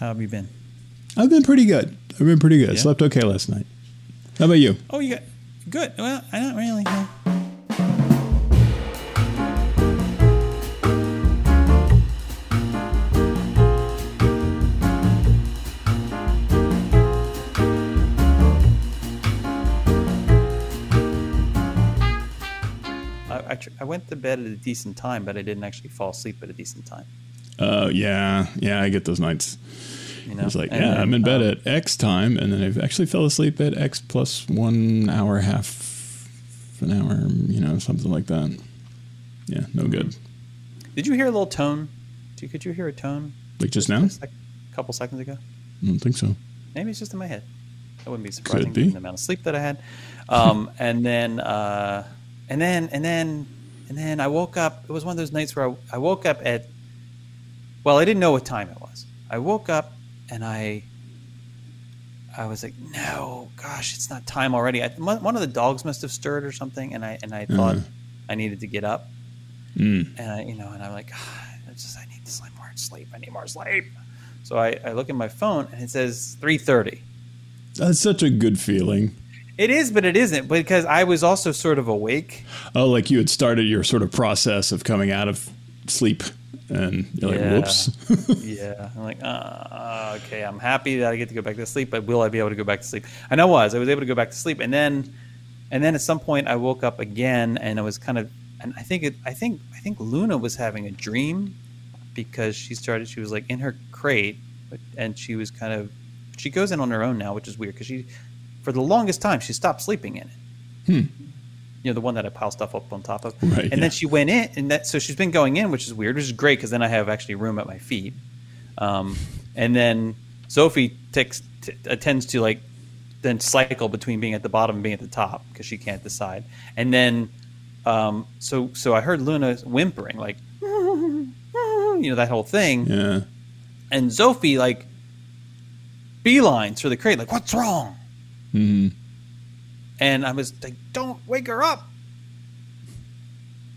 How have you been? I've been pretty good. I've been pretty good. Yeah? Slept okay last night. How about you? Oh, you got good. Well, I don't really know. I, I, tr- I went to bed at a decent time, but I didn't actually fall asleep at a decent time. Uh, yeah, yeah, I get those nights. You know, It's like, And yeah, I'm in bed um, at X time, and then I actually fell asleep at X plus one hour, half an hour, you know, something like that. Yeah, no good. Did you hear a little tone? Could you hear a tone? Like just now? A sec- couple seconds ago. I don't think so. Maybe it's just in my head. That wouldn't be surprising be. given the amount of sleep that I had. Um, and then, uh, and then, and then, and then I woke up. It was one of those nights where I, I woke up at. Well, I didn't know what time it was. I woke up and I. I was like, no, gosh, it's not time already. I, one one of the dogs must have stirred or something, and I and I thought Uh-huh. I needed to get up, Mm. and I, you know, and I'm like, ah, it's just I need to sleep more sleep. I need more sleep. So I, I look at my phone and it says three thirty. That's such a good feeling. It is, but it isn't because I was also sort of awake. Oh, like you had started your sort of process of coming out of sleep, and you're Yeah. like, whoops. Yeah, I'm like, uh, okay, I'm happy that I get to go back to sleep, but will I be able to go back to sleep? And I was, I was able to go back to sleep, and then, and then at some point I woke up again, and I was kind of, and I think it, I think, I think Luna was having a dream because she started, she was like in her crate, and she was kind of, she goes in on her own now, which is weird because she, for the longest time, she stopped sleeping in it. Hmm. You know, the one that I pile stuff up on top of. Right, and yeah. then she went in, and that so she's been going in, which is weird, which is great because then I have actually room at my feet. Um, and then Sophie takes t- attends to like then cycle between being at the bottom and being at the top because she can't decide. And then um, so so I heard Luna whimpering like you know that whole thing, yeah. and Sophie like beelines for the crate like what's wrong? hmm And I was like, don't wake her up.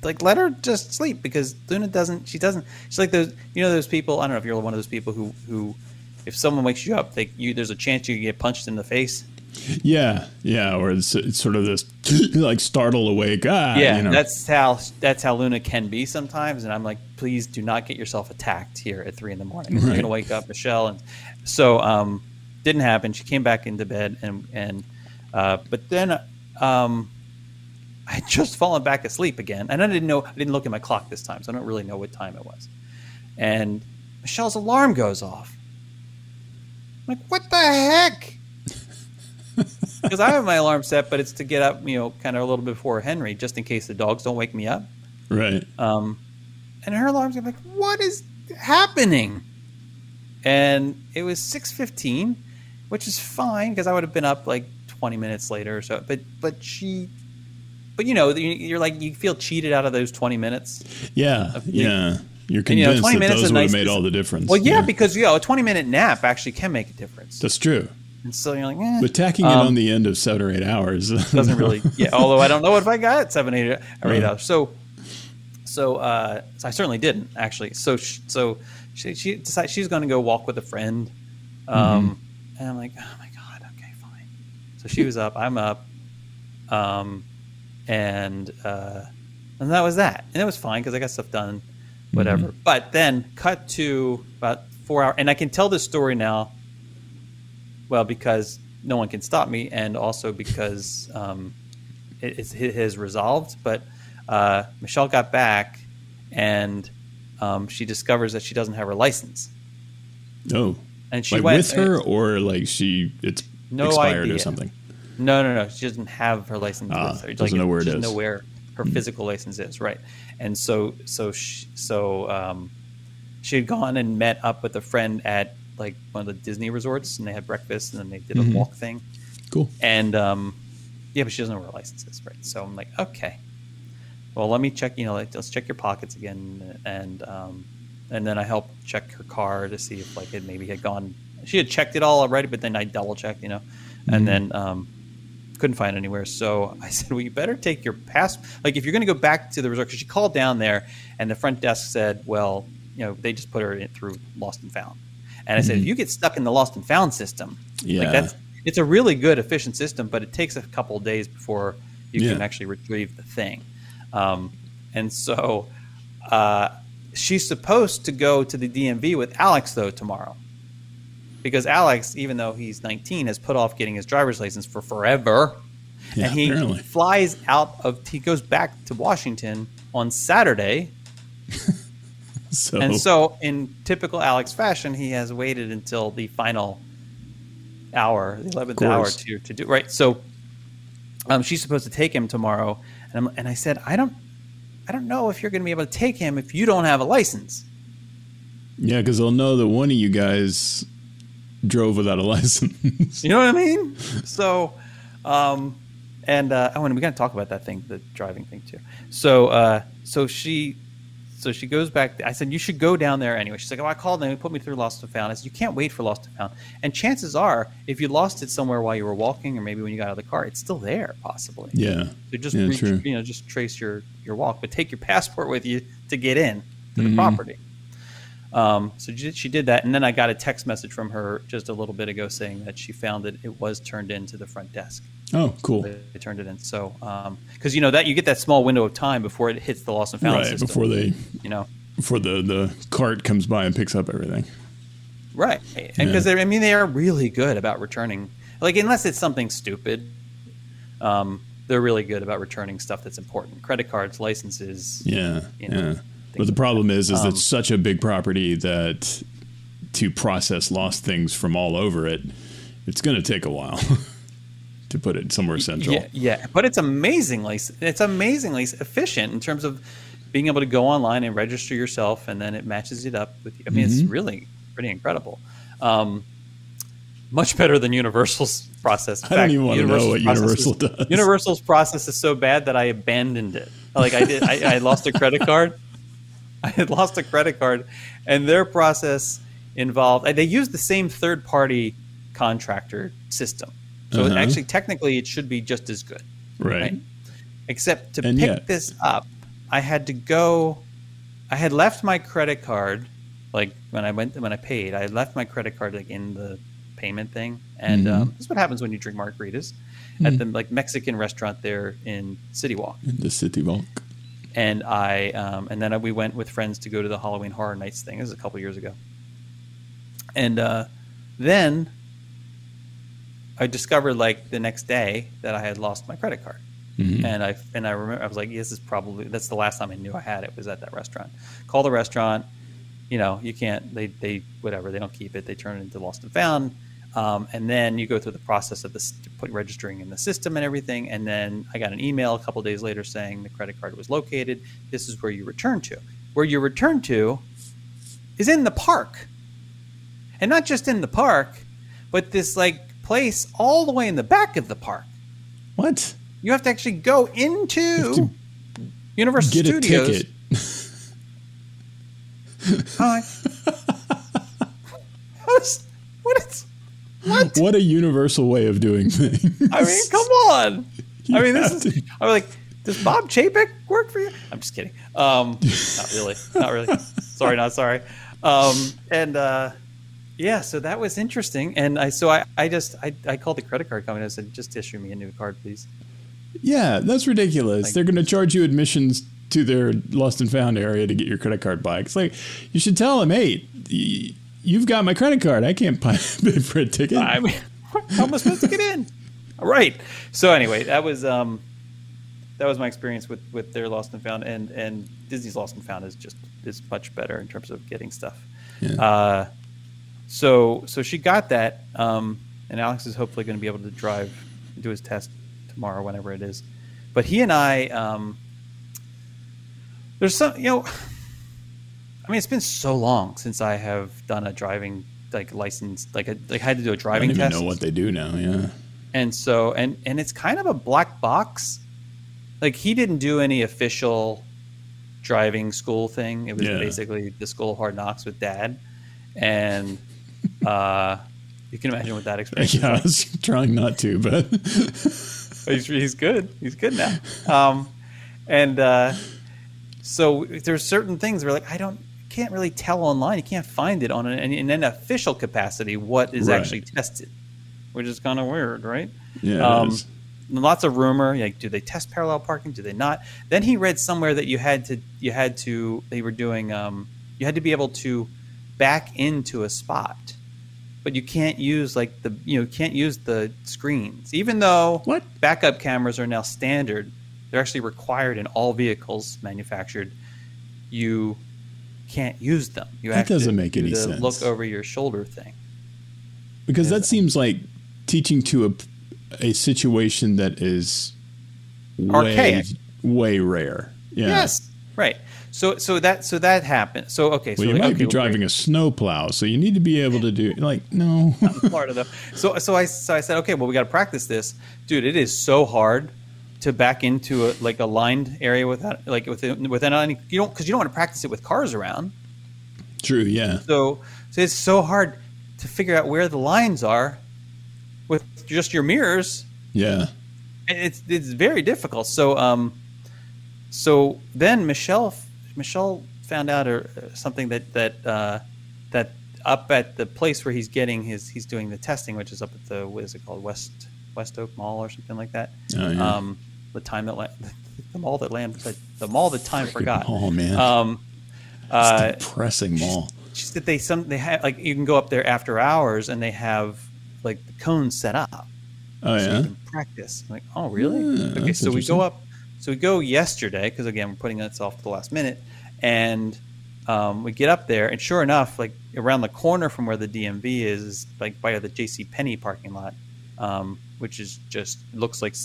Like, let her just sleep because Luna doesn't, she doesn't, she's like those, you know, those people, I don't know if you're one of those people who, who, if someone wakes you up, they, you, there's a chance you get punched in the face. Yeah, yeah, or it's, it's sort of this like startle awake. Ah, yeah, you know. that's how, that's how Luna can be sometimes. And I'm like, please do not get yourself attacked here at three in the morning. You're going to wake up Michelle. And so, um, didn't happen. She came back into bed and, and, uh, but then, um, I had just fallen back asleep again, and I didn't know. I didn't look at my clock this time, so I don't really know what time it was. And Michelle's alarm goes off. I'm like, what the heck? Because I have my alarm set, but it's to get up, you know, kind of a little bit before Henry, just in case the dogs don't wake me up. right. Um, and her alarm's like, what is happening? And it was six fifteen, which is fine because I would have been up like twenty minutes later or so. But but she, but you know, you- you're like you feel cheated out of those twenty minutes. Yeah, think- yeah. You're And, you know, convinced 20 that minutes those would have made all the difference. Well, yeah, because you know, a twenty minute nap actually can make a difference. that's true. And so you're like, eh. But tacking it Um, on the end of seven or eight hours doesn't really yeah although i don't know if i got seven eight or eight hours so so uh so i certainly didn't actually so so she, she decided she's going to go walk with a friend um and i'm like oh my god okay fine so she was up i'm up um and uh and that was that. And it was fine because i got stuff done whatever. But then cut to about four hours and i can tell this story now well, because no one can stop me, and also because um, it, it has resolved. But uh, Michelle got back, and um, she discovers that she doesn't have her license, oh, and she like went with her or like she it's No expired idea. or something. No, no, no. She doesn't have her license with her. doesn't know where it she doesn't is. know where her physical license is, right? And so, so, she, so, um, she had gone and met up with a friend at like one of the Disney resorts, and they had breakfast, and then they did a walk thing. Cool. And um, yeah, but she doesn't know where her license is, right? So I'm like, okay, well, let me check. You know, like, let's check your pockets again, and um, and then I helped check her car to see if like it maybe had gone. She had checked it all already, but then I double checked, you know, and Mhm. then um, couldn't find it anywhere. So I said, well, you better take your pass. Like if you're going to go back to the resort, because she called down there, and the front desk said, well, you know, they just put her in through lost and found. And I said, if you get stuck in the lost and found system, Yeah. like that's it's a really good efficient system, but it takes a couple of days before you can actually retrieve the thing. Um, and so uh, she's supposed to go to the DMV with Alex though tomorrow, because Alex, even though he's 19, has put off getting his driver's license for forever. Yeah, and he apparently. flies out of he goes back to Washington on Saturday So, and so, in typical Alex fashion, he has waited until the final hour, the eleventh hour, to to do right. So, um, she's supposed to take him tomorrow, and I'm, and I said, I don't, I don't know if you're going to be able to take him if you don't have a license. yeah, because they'll know that one of you guys drove without a license. You know what I mean? So, um, and uh, oh, and we got to talk about that thing, the driving thing too. So, uh, so she, so she goes back. I said you should go down there anyway. She's like, oh, I called them. They put me through Lost and Found. I said you can't wait for Lost and Found. And chances are, if you lost it somewhere while you were walking, or maybe when you got out of the car, it's still there, possibly. yeah. So just Yeah, reach, you know, just trace your your walk, but take your passport with you to get in to the Mhm. property. Um, so she, she did that, and then I got a text message from her just a little bit ago saying that she found that it was turned into the front desk. Oh, cool. They, they turned it in. So because you know that you get that small window of time before it hits the lost and found Right system. before they you know, before the the cart comes by and picks up everything. right? And because I mean they are really good about returning, like unless it's something stupid. Um, they're really good about returning stuff that's important. Credit cards, licenses. Yeah, You know, yeah. But the like problem is, is Um, it's such a big property that to process lost things from all over it, it's going to take a while to put it somewhere central. Yeah, yeah, but it's amazingly it's amazingly efficient in terms of being able to go online and register yourself, and then it matches it up with. you. I mean, it's Mhm. really pretty incredible. Um, much better than Universal's process. In I don't even wanna know Universal's what Universal does. Universal's process is so bad that I abandoned it. Like I did, I, I lost a credit card. I had lost a credit card, and their process involved. They use the same third-party contractor system, so Uh-huh. actually, technically, it should be just as good Right. except to And pick yet- this up i had to go i had left my credit card like when i went when i paid i left my credit card like in the payment thing and Mhm. um, this is what happens when you drink margaritas at the like mexican restaurant there in city walk In the city bulk. And i um, and then we went with friends to go to the halloween horror nights thing this is a couple years ago and uh, then i discovered like the next day that i had lost my credit card Mhm. and I and I remember I was like, this is probably that's the last time I knew I had it was at that restaurant. Call the restaurant, you know, you can't they they whatever they don't keep it. They turn it into lost and found, um, and then you go through the process of this put registering in the system and everything. And then I got an email a couple days later saying the credit card was located. This is where you return to. Where you return to is in the park, and not just in the park, but this like place all the way in the back of the park. What? You have to actually go into to Universal Get a Studios. ticket. Hi. What's- what is? What? What a universal way of doing things. I mean, come on. You I mean, this is. to- I'm like, does Bob Chapek work for you? I'm just kidding. Um, not really. Not really. Sorry, not sorry. Um, and uh, yeah, so that was interesting. And I so I, I just I, I called the credit card company. I said, just issue me a new card, please. Yeah, that's ridiculous. Like- They're going to charge you admissions to their lost and found area to get your credit card back. It's like you should tell them, hey, you've got my credit card. I can't pay pay for a ticket. I mean, how am I supposed to get in? All right. So anyway, that was um, that was my experience with with their Lost and Found, and and Disney's Lost and Found is just is much better in terms of getting stuff. Yeah. Uh, so so she got that, um, and Alex is hopefully going to be able to drive do his test tomorrow, whenever it is. But he and I, um, there's some, you know, I mean, it's been so long since I have done a driving like license, like a, like I had to do a driving don't even test know what they do now. Yeah. and so and and it's kind of a black box like he didn't do any official driving school thing it was Yeah. basically the school of hard knocks with dad and uh you can imagine what that experience Yeah, I was trying not to, but he's, he's good he's good now um and uh so there's certain things where like i don't can't really tell online. You can't find it on an, in an official capacity what is Right. actually tested, which is kind of weird, right? Yeah, Um, lots of rumor. Like, do they test parallel parking? Do they not? Then he read somewhere that you had to you had to they were doing um, you had to be able to back into a spot, but you can't use like the you know can't use the screens. Even though What? backup cameras are now standard, they're actually required in all vehicles manufactured. You can't use them. You That have doesn't make do any the sense. Look over your shoulder thing. Because that seems like teaching to a a situation that is way, Archaic. way rare. Yeah. Yes, right. So so that so that happened. So okay, so Well, you like, might okay, be well, driving a snowplow, so you need to be able to do like no. Florida though. So so I so I said okay, well we got to practice this, dude. It is so hard to back into a like a lined area without like within without any you don't because you don't want to practice it with cars around. True. Yeah. So so it's so hard to figure out where the lines are with just your mirrors. Yeah. It's it's very difficult. So um, so then Michelle Michelle found out or uh, something that that uh, that up at the place where he's getting his he's doing the testing, which is up at the what is it called West West Oak Mall or something like that. Oh, yeah. Um, the time that the mall that land the mall that time forgot. Oh man. Um, uh, Depressing mall. she said they some they have like you can go up there after hours and they have like the cones set up Oh so you yeah. can practice. I'm like, oh, really? Yeah, okay, so we go up. So we go yesterday because again we're putting this off to the last minute, and um, we get up there, and sure enough, like around the corner from where the DMV is, is like by the J.C. Penney parking lot, um, which is just looks like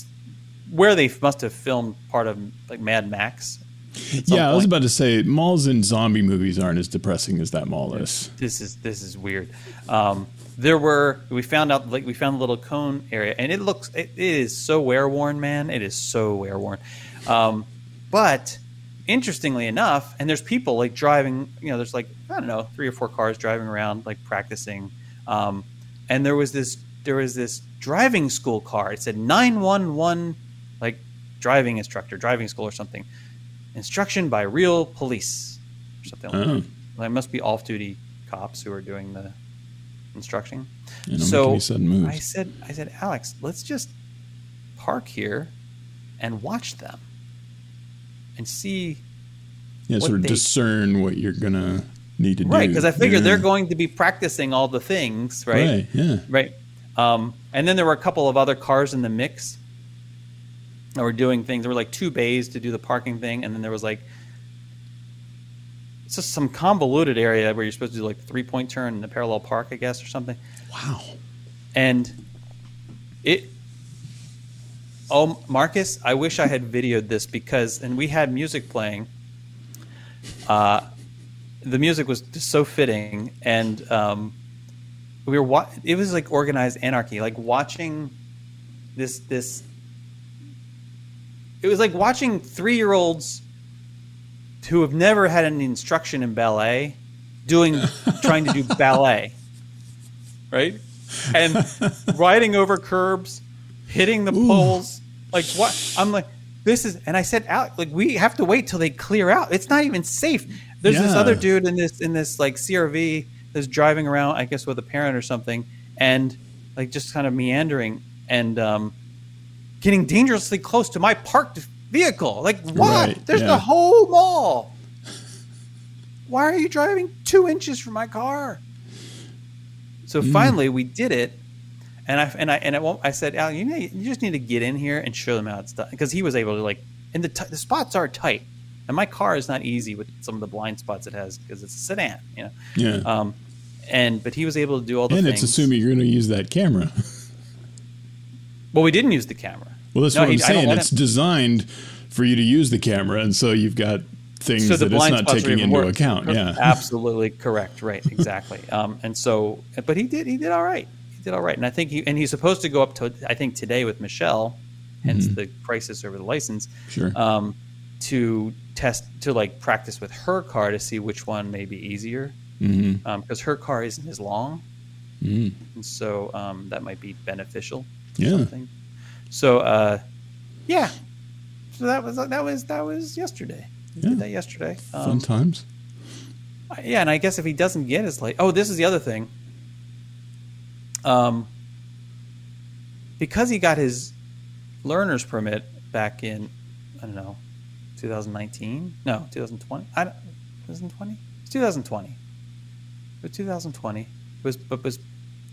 where they must have filmed part of like Mad Max. Yeah, I was about to say malls and zombie movies aren't as depressing as that mall is. this is this is weird. Um, there were we found out like we found a little cone area, and it looks it, it is so wear worn, man. It is so wear worn. Um, but interestingly enough, and there's people like driving. You know, there's like I don't know three or four cars driving around like practicing. Um, and there was this there was this driving school car. It said nine one one driving instructor, driving school or something. Instruction by real police or something like Oh, that. Well, it must be off-duty cops who are doing the instruction. you know, so making sudden moves. I said, I said, Alex, let's just park here and watch them and see yeah, sort of they- discern what you're gonna need to do. right because I figured Yeah. they're going to be practicing all the things, right? Right. Yeah. Right. Um, and then there were a couple of other cars in the mix that were doing things. There were like two bays to do the parking thing, and then there was like it's just some convoluted area where you're supposed to do like three point turn and the parallel park, I guess, or something. Wow. And it oh Marcus, I wish I had videoed this because and we had music playing. Uh the music was just so fitting and um we were wa- it was like organized anarchy like watching this this it was like watching 3-year-olds who have never had any instruction in ballet doing trying to do ballet. Right? And riding over curbs hitting the poles. Like what? I'm like this is and i said out like we have to wait till they clear out. It's not even safe. There's this other dude in this in this like CR-V that's driving around i guess with a parent or something and like just kind of meandering. And um getting dangerously close to my parked vehicle like what Right, there's yeah. the whole mall why are you driving two inches from my car so Mm. finally we did it and I and I and I, I said, Al, you need, you just need to get in here and show them how it's done because he was able to like, and the t- the spots are tight, and my car is not easy with some of the blind spots it has because it's a sedan, you know. Yeah. Um, and but he was able to do all the things. and things. it's assuming you're going to use that camera. well, we didn't use the camera. Well, that's No, what he- I'm saying. It's him- designed for you to use the camera, and so you've got things so that it's not taking into account. Yeah. absolutely correct. Right, exactly. um, and so, but he did. He did all right. He did all right. And I think he and he's supposed to go up to I think today with Michelle, hence Mm-hmm. the crisis over the license. Sure. Um, to test to like practice with her car to see which one may be easier because her car isn't as long, hmm and so um, that might be beneficial. Yeah. Something. So uh, yeah. So that was that was that was yesterday. We Yeah. Did that yesterday. Fun Um, times. Yeah, and I guess if he doesn't get his like, oh, this is the other thing. Um, because he got his learner's permit back in, I don't know, 2019? No, 2020. I don't, 2020. It's 2020. But 2020 was, but was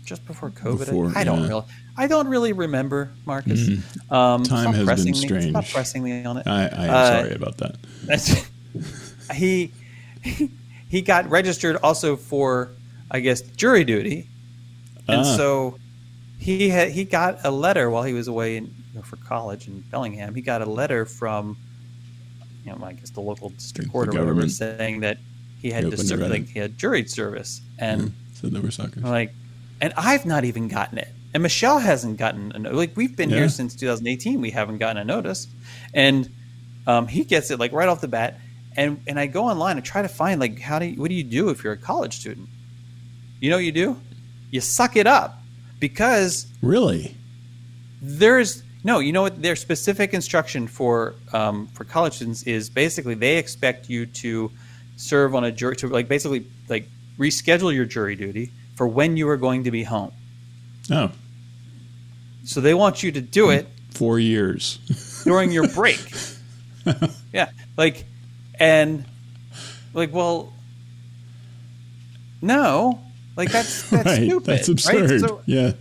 just before COVID. Before, I don't yeah. really, I don't really remember, Marcus. Mhm. Um, Time has been pressing me- strange. Stop pressing me on it. I, I am Uh, sorry about that. He he got registered also for I guess jury duty, and Ah. so he had he got a letter while he was away in, you know, for college in Bellingham. He got a letter from you know I guess the local district The court or whatever saying that he had He to opened ser- it right like he had jury service and. said there were suckers. Like, and I've not even gotten it. And Michelle hasn't gotten a no- like we've been Yeah. here since 2018. We haven't gotten a notice, and um, he gets it like right off the bat. And and I go online and try to find like how do you, what do you do if you're a college student? You know what you do? You suck it up because Really? there's no you know what their specific instruction for um, for college students is basically they expect you to serve on a jury to like basically like reschedule your jury duty for when you are going to be home Oh, so they want you to do it four years. during your break yeah like and like well no like that's that's right. stupid That's absurd. right? so, yeah.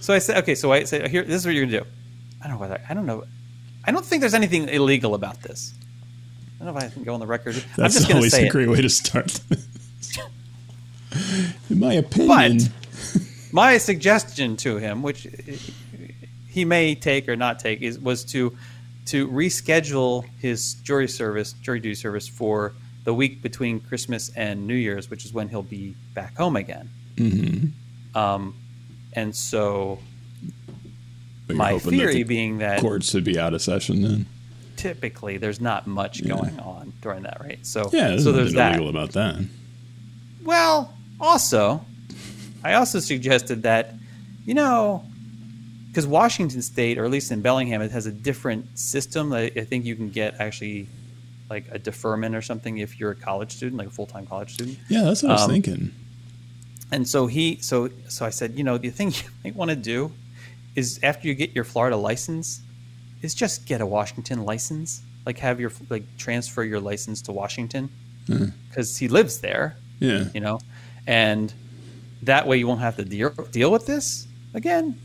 So I said, okay, so I said, here, this is what you're gonna do. I don't know whether I don't know. I don't think there's anything illegal about this. I don't know if I can go on the record. I'm That's just gonna always say a it. great way to start. In my opinion. But my suggestion to him, which he may take or not take, is was to to reschedule his jury service, jury duty service for the week between Christmas and New Year's, which is when he'll be back home again. Mhm. Um, and so my theory the being that courts should be out of session then. typically there's not much Yeah. going on during that, right? So Yeah, there's so there's that. illegal about that. Well, also, I also suggested that, you know, because Washington State, or at least in Bellingham, it has a different system. I, I think you can get actually like a deferment or something if you're a college student, like a full time college student. Yeah, that's what I was Um, thinking. And so he, so so I said, you know, the thing you might want to do is after you get your Florida license, is just get a Washington license. Like have your like transfer your license to Washington because he lives there Yeah. you know, and that way you won't have to deal deal with this again.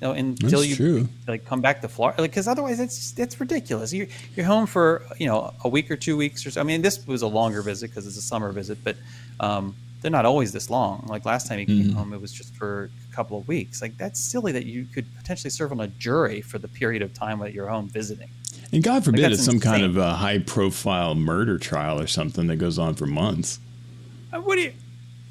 You know, until That's you true. like come back to Florida, because otherwise it's it's ridiculous. You're you're home for you know a week or two weeks or so. I mean, this was a longer visit because it's a summer visit, but um, they're not always this long. Like last time he came Mhm. home, it was just for a couple of weeks. Like that's silly that you could potentially serve on a jury for the period of time that you're home visiting. And God forbid that's it's some kind of a high profile murder trial or something that goes on for months. Uh, What do you?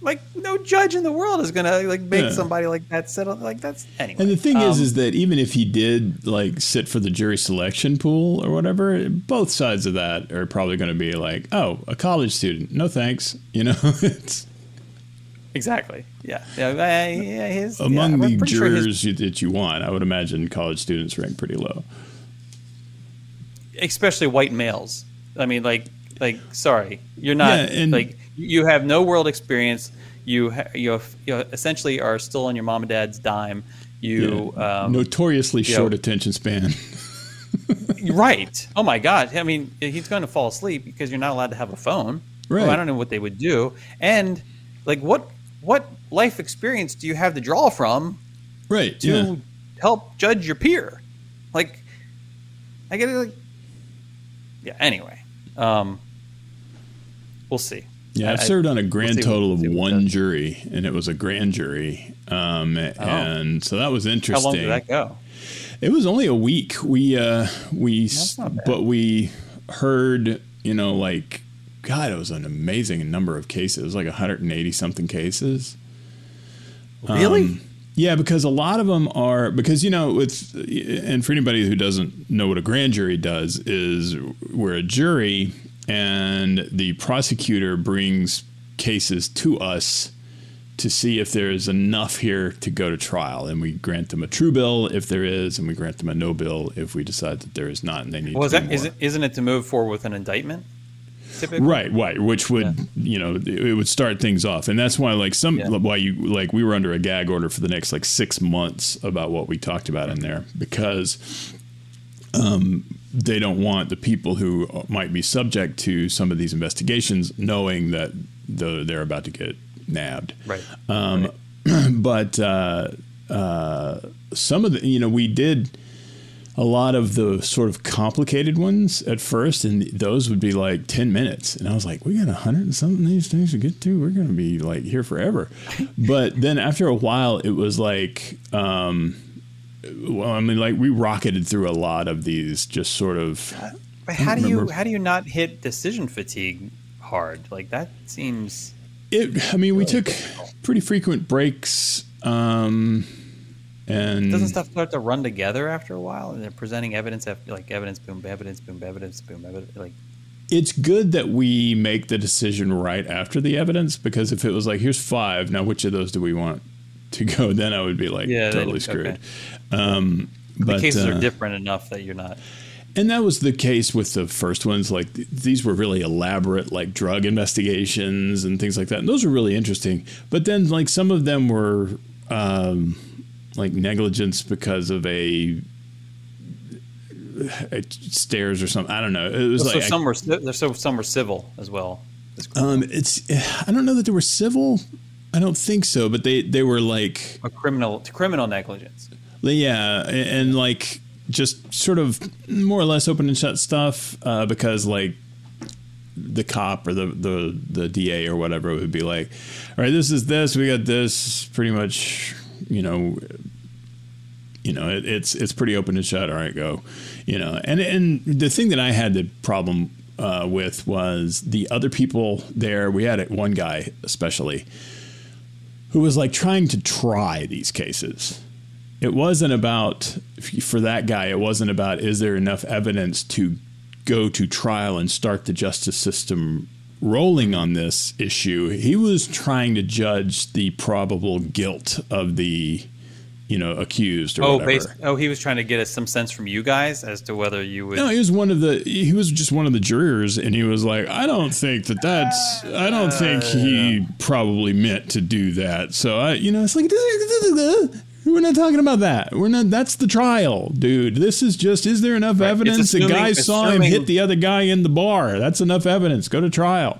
Like no judge in the world is gonna like make Yeah. somebody like that settle like that's anyway. And the thing is, Um, is that even if he did like sit for the jury selection pool or whatever, both sides of that are probably going to be like, "Oh, a college student, no thanks." You know, it's Exactly. Yeah. Yeah. I- yeah, his, yeah, among I'm the pretty sure his- jurors that you want. I would imagine college students rank pretty low. especially white males. I mean, like, like, sorry, you're not Yeah, and- like you have no world experience. You ha- you, have, you essentially are still on your mom and dad's dime. You Yeah. um, notoriously you short know- attention span. right? Oh my God! I mean, he's going to fall asleep because you're not allowed to have a phone. Right. I don't know what they would do. And like, what what life experience do you have to draw from right? to Yeah. help judge your peer. Like, I get it. Like, yeah. Anyway, um, we'll see. Yeah, I've I- served on a we'll grand what- total of one jury, and it was a grand jury. Um, And so that was interesting. How long did that go? It was only a week. We uh we That's not bad. but we heard, you know, like God, it was an amazing number of cases. It was like 180 something cases. Really? Um, yeah, because a lot of them are because you know it's and for anybody who doesn't know what a grand jury does is we're a jury and the prosecutor brings cases to us to see if there is enough here to go to trial and we grant them a true bill if there is and we grant them a no bill if we decide that there is not and they need that do is it, isn't it to move forward with an indictment? typically. Right, right. Which would Yeah. you know it would start things off, and that's why like some Yeah. why you like we were under a gag order for the next like six months about what we talked about in there because um, they don't want the people who might be subject to some of these investigations knowing that the, they're about to get nabbed. Right. Um, but uh, uh, some of the, you know, we did a lot of the sort of complicated ones at first, and those would be like 10 minutes. And I was like, we got a hundred and something of these things to get to. We're going to be like here forever. but then after a while, it was like, um, well, I mean, like we rocketed through a lot of these just sort of. But how do you remember. how do you not hit decision fatigue hard? Like that seems It, I mean, we took pretty frequent breaks. Um, and doesn't stuff start to run together after a while? And they're presenting evidence after like evidence, boom, evidence, boom, evidence, boom, evidence. Like it's good that we make the decision right after the evidence because if it was like here's five now which of those do we want to go then i would be like Yeah, totally screwed okay. um the but cases uh, are different enough that you're not. and that was the case with the first ones like th- these were really elaborate like drug investigations and things like that and those were really interesting but then like some of them were um like negligence because of a, a stairs or something i don't know it was So like I- some were so some were civil as well. Um, it's I don't know that they were civil. I don't think so, but they they were like A criminal criminal negligence. yeah, and, and like just sort of more or less open and shut stuff uh, because like the cop or the, the the DA or whatever would be like, all right, this is this, we got this, pretty much, you know, you know, it, it's it's pretty open and shut. All right, go, you know, and and the thing that I had the problem uh, with was the other people there. We had it one guy especially who was like trying to try these cases. It wasn't about for that guy. It wasn't about is there enough evidence to go to trial and start the justice system rolling on this issue. He was trying to judge the probable guilt of the you know accused or Oh, whatever. based, oh, he was trying to get us some sense from you guys as to whether you would. No, he was one of the. He was just one of the jurors, and he was like, "I don't think that that's. I don't think uh, he probably meant to do that." So I, you know, it's like uh, we're not talking about that. We're not. That's the trial, dude. This is just. Is there enough Right. evidence? It's The assuming- guy saw him hit the other guy in the bar. That's enough evidence. Go to trial.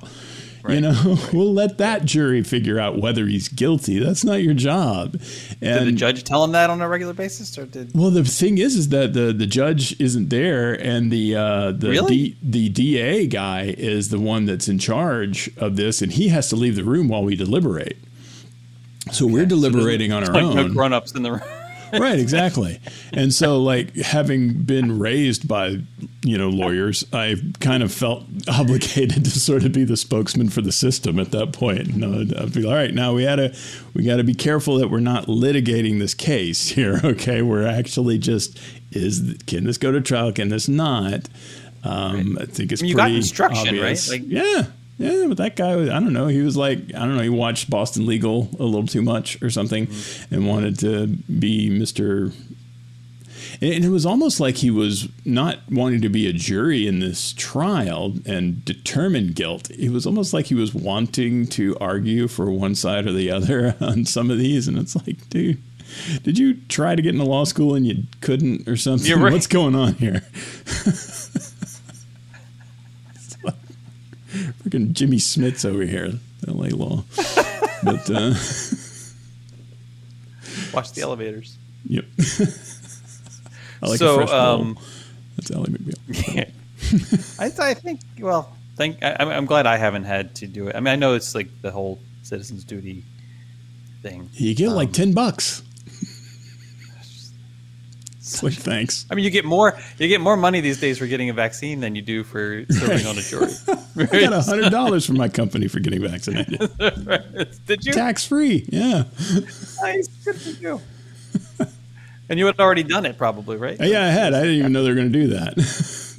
You Right. know, we'll let that jury figure out whether he's guilty. That's not your job. did the judge tell him that on a regular basis, or did? well, the thing is, is that the, the judge isn't there, and the uh, the Really? D, the DA guy is the one that's in charge of this, and he has to leave the room while we deliberate. So we're deliberating on our Like no own, grown-ups in the room. right? Exactly. And so, like having been raised by you know lawyers, I kind of felt obligated to sort of be the spokesman for the system at that point. Know, I'd be all right. Now we had to we got to be careful that we're not litigating this case here. Okay, we're actually just is can this go to trial? Can this not? Um, I think it's you got pretty instruction, right? Like- yeah. Yeah, but that guy, was- I don't know. He was like, I don't know. He watched Boston Legal a little too much or something, Mm-hmm. and wanted to be Mister. And it was almost like he was not wanting to be a jury in this trial and determine guilt. It was almost like he was wanting to argue for one side or the other on some of these. And it's like, dude, did you try to get into law school and you couldn't or something? Right. What's going on here? Freaking Jimmy Smits over here, LA law. but uh, Watch the elevators. yep. I like a so, fresh bowl. um, That's Ally McBeal. I, I think. Well, thank. I, I'm- glad I haven't had to do it. I mean, I know it's like the whole citizens' duty thing. You get like Um, ten bucks. It's like thanks. I mean, you get more. You get more money these days for getting a vaccine than you do for serving on a jury. I got hundred dollars from my company for getting vaccinated, Did you? tax free. Yeah, Nice. Good for you. And you had already done it, probably, right? yeah. I had. I didn't even know they were going to do that.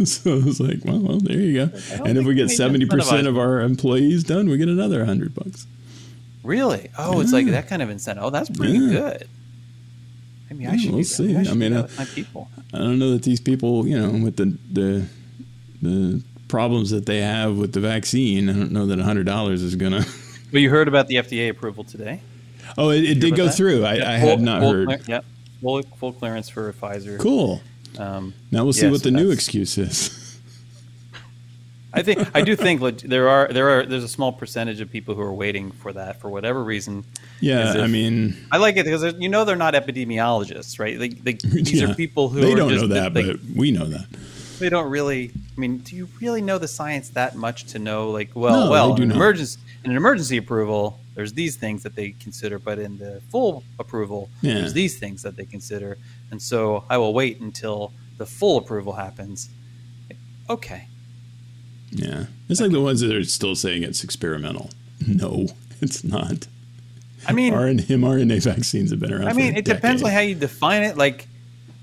so I was like, well, well, there you go. And if we get seventy percent of our employees done, we get another hundred bucks. Really? Oh, it's like that kind of incentive. Oh, that's pretty Yeah. good. I Yeah, should. we'll do see. I, I should mean, with my people. I don't know that these people, you know, with the the the problems that they have with the vaccine, I don't know that hundred dollars is gonna. Well, you heard about the FDA approval today. Oh, it, it did go that? through. I, Yeah, I full- had not heard. clear- yeah, full, full clearance for Pfizer. Cool. Um, Now we'll see Yeah, what so the new excuse is. I think I do think leg- there are there are there's a small percentage of people who are waiting for that for whatever reason. Yeah, if- I mean, I like it because you know they're not epidemiologists, right? They, they, these yeah. are people who they don't just, know that, they, but we know that. they don't really. I mean, do you really know the science that much to know? Like, well, No, well, in emergency in an emergency approval, there's these things that they consider, but in the full approval, Yeah. there's these things that they consider, and so I will wait until the full approval happens. Okay, Yeah, it's like the ones that are still saying it's experimental. No, it's not. I mean, RNA, mRNA vaccines have been around. I for mean, a it depends on how you define it. Like,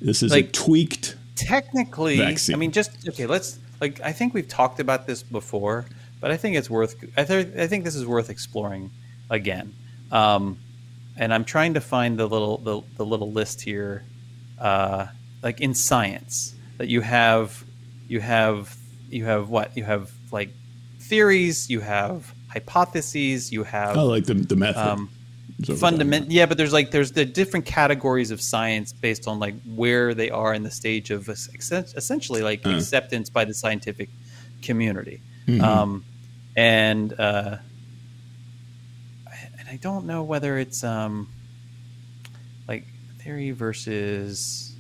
this is like- a tweaked. technically Vaccine. i mean just okay let's like i think we've talked about this before but i think it's worth i, th- I think this is worth exploring again um, and i'm trying to find the little the, the little list here uh, like in science that you have you have you have what you have like theories you have hypotheses you have Oh, like the the method. um, fundament yeah but there's like there's the different categories of science based on like where they are in the stage of essentially like Uh. acceptance by the scientific community Mhm. um, and uh, and I don't know whether it's um, like theory versus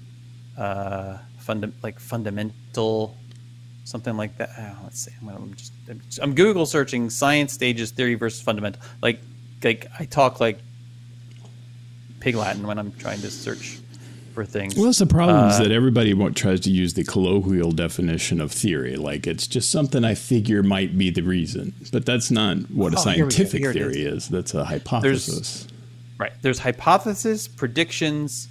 uh, funda- like fundamental something like that. Oh, let's see. I'm, gonna, I'm just I'm, I'm Google searching science stages theory versus fundamental. Like like I talk like pig Latin when I'm trying to search for things. Well, that's the problem is Uh, that everybody tries to use the colloquial definition of theory, like it's just something I figure might be the reason. But that's not what a Oh, here we go. scientific theory is. That's a hypothesis. Right. There's hypothesis, predictions,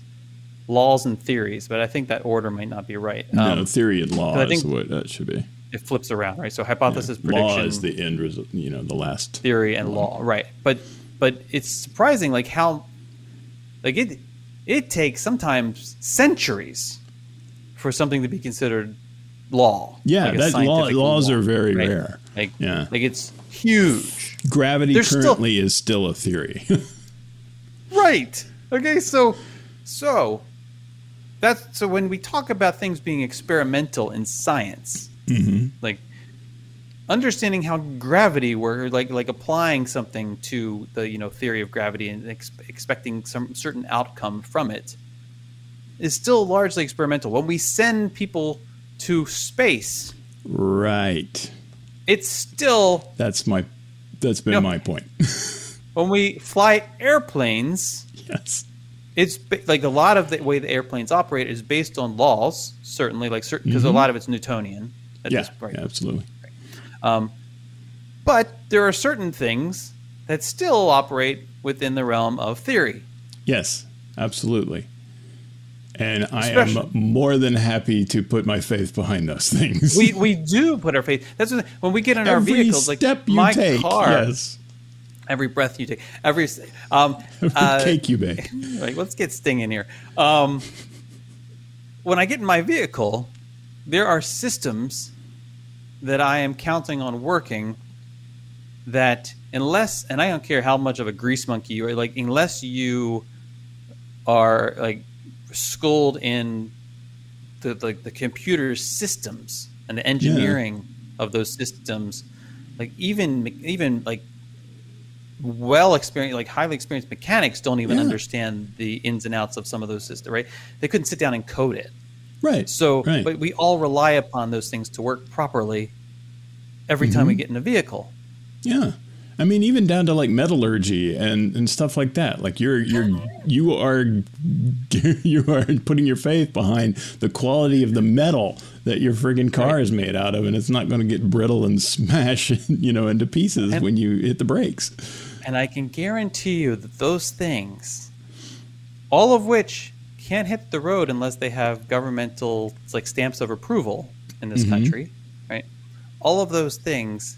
laws, and theories, but I think that order might not be right. no, Um, theory and law I is think- what that should be. it flips around, right? So hypothesis, Law prediction, is the end result. You know, the last. theory, and law, right? But but it's surprising, like how like it it takes sometimes centuries for something to be considered law. Yeah, like that law, laws law, are very right? rare. Like Yeah. like it's huge. Gravity There's still- currently is still a theory. Right. Okay, so so that's so when we talk about things being experimental in science, hmm like understanding how gravity works, like like applying something to the you know theory of gravity and ex- expecting some certain outcome from it, is still largely experimental. When we send people to space, Right. it's still That's my. That's been No. my point. when we fly airplanes. yes. It's like a lot of the way the airplanes operate is based on laws, certainly, like certain because a Mhm. lot of it's Newtonian. At Yeah. this point. yeah, absolutely. Um, but there are certain things that still operate within the realm of theory. Yes, absolutely. And I am more than happy to put my faith behind those things. We we do put our faith. That's what, when we get in our Every vehicles. Like step you my take, car, yes. Every breath you take, every um, uh, cake you bake. like let's get Sting in here. Um, when I get in my vehicle, there are systems that I am counting on working. That unless, and I don't care how much of a grease monkey you are, like unless you are like schooled in the like the computer systems and the engineering of those systems, like even even like well experienced, like highly experienced mechanics don't even Yeah. understand the ins and outs of some of those systems, right? They couldn't sit down and code it. Right. So, right. but we all rely upon those things to work properly every time we Mhm. get in a vehicle. Yeah. I mean, even down to like metallurgy and, and stuff like that. Like you're you're you are you are putting your faith behind the quality of the metal that your friggin' car Right. is made out of, and it's not going to get brittle and smash you know into pieces And- when you hit the brakes. And I can guarantee you that those things, all of which can't hit the road unless they have governmental like stamps of approval in this Mhm. country, right? All of those things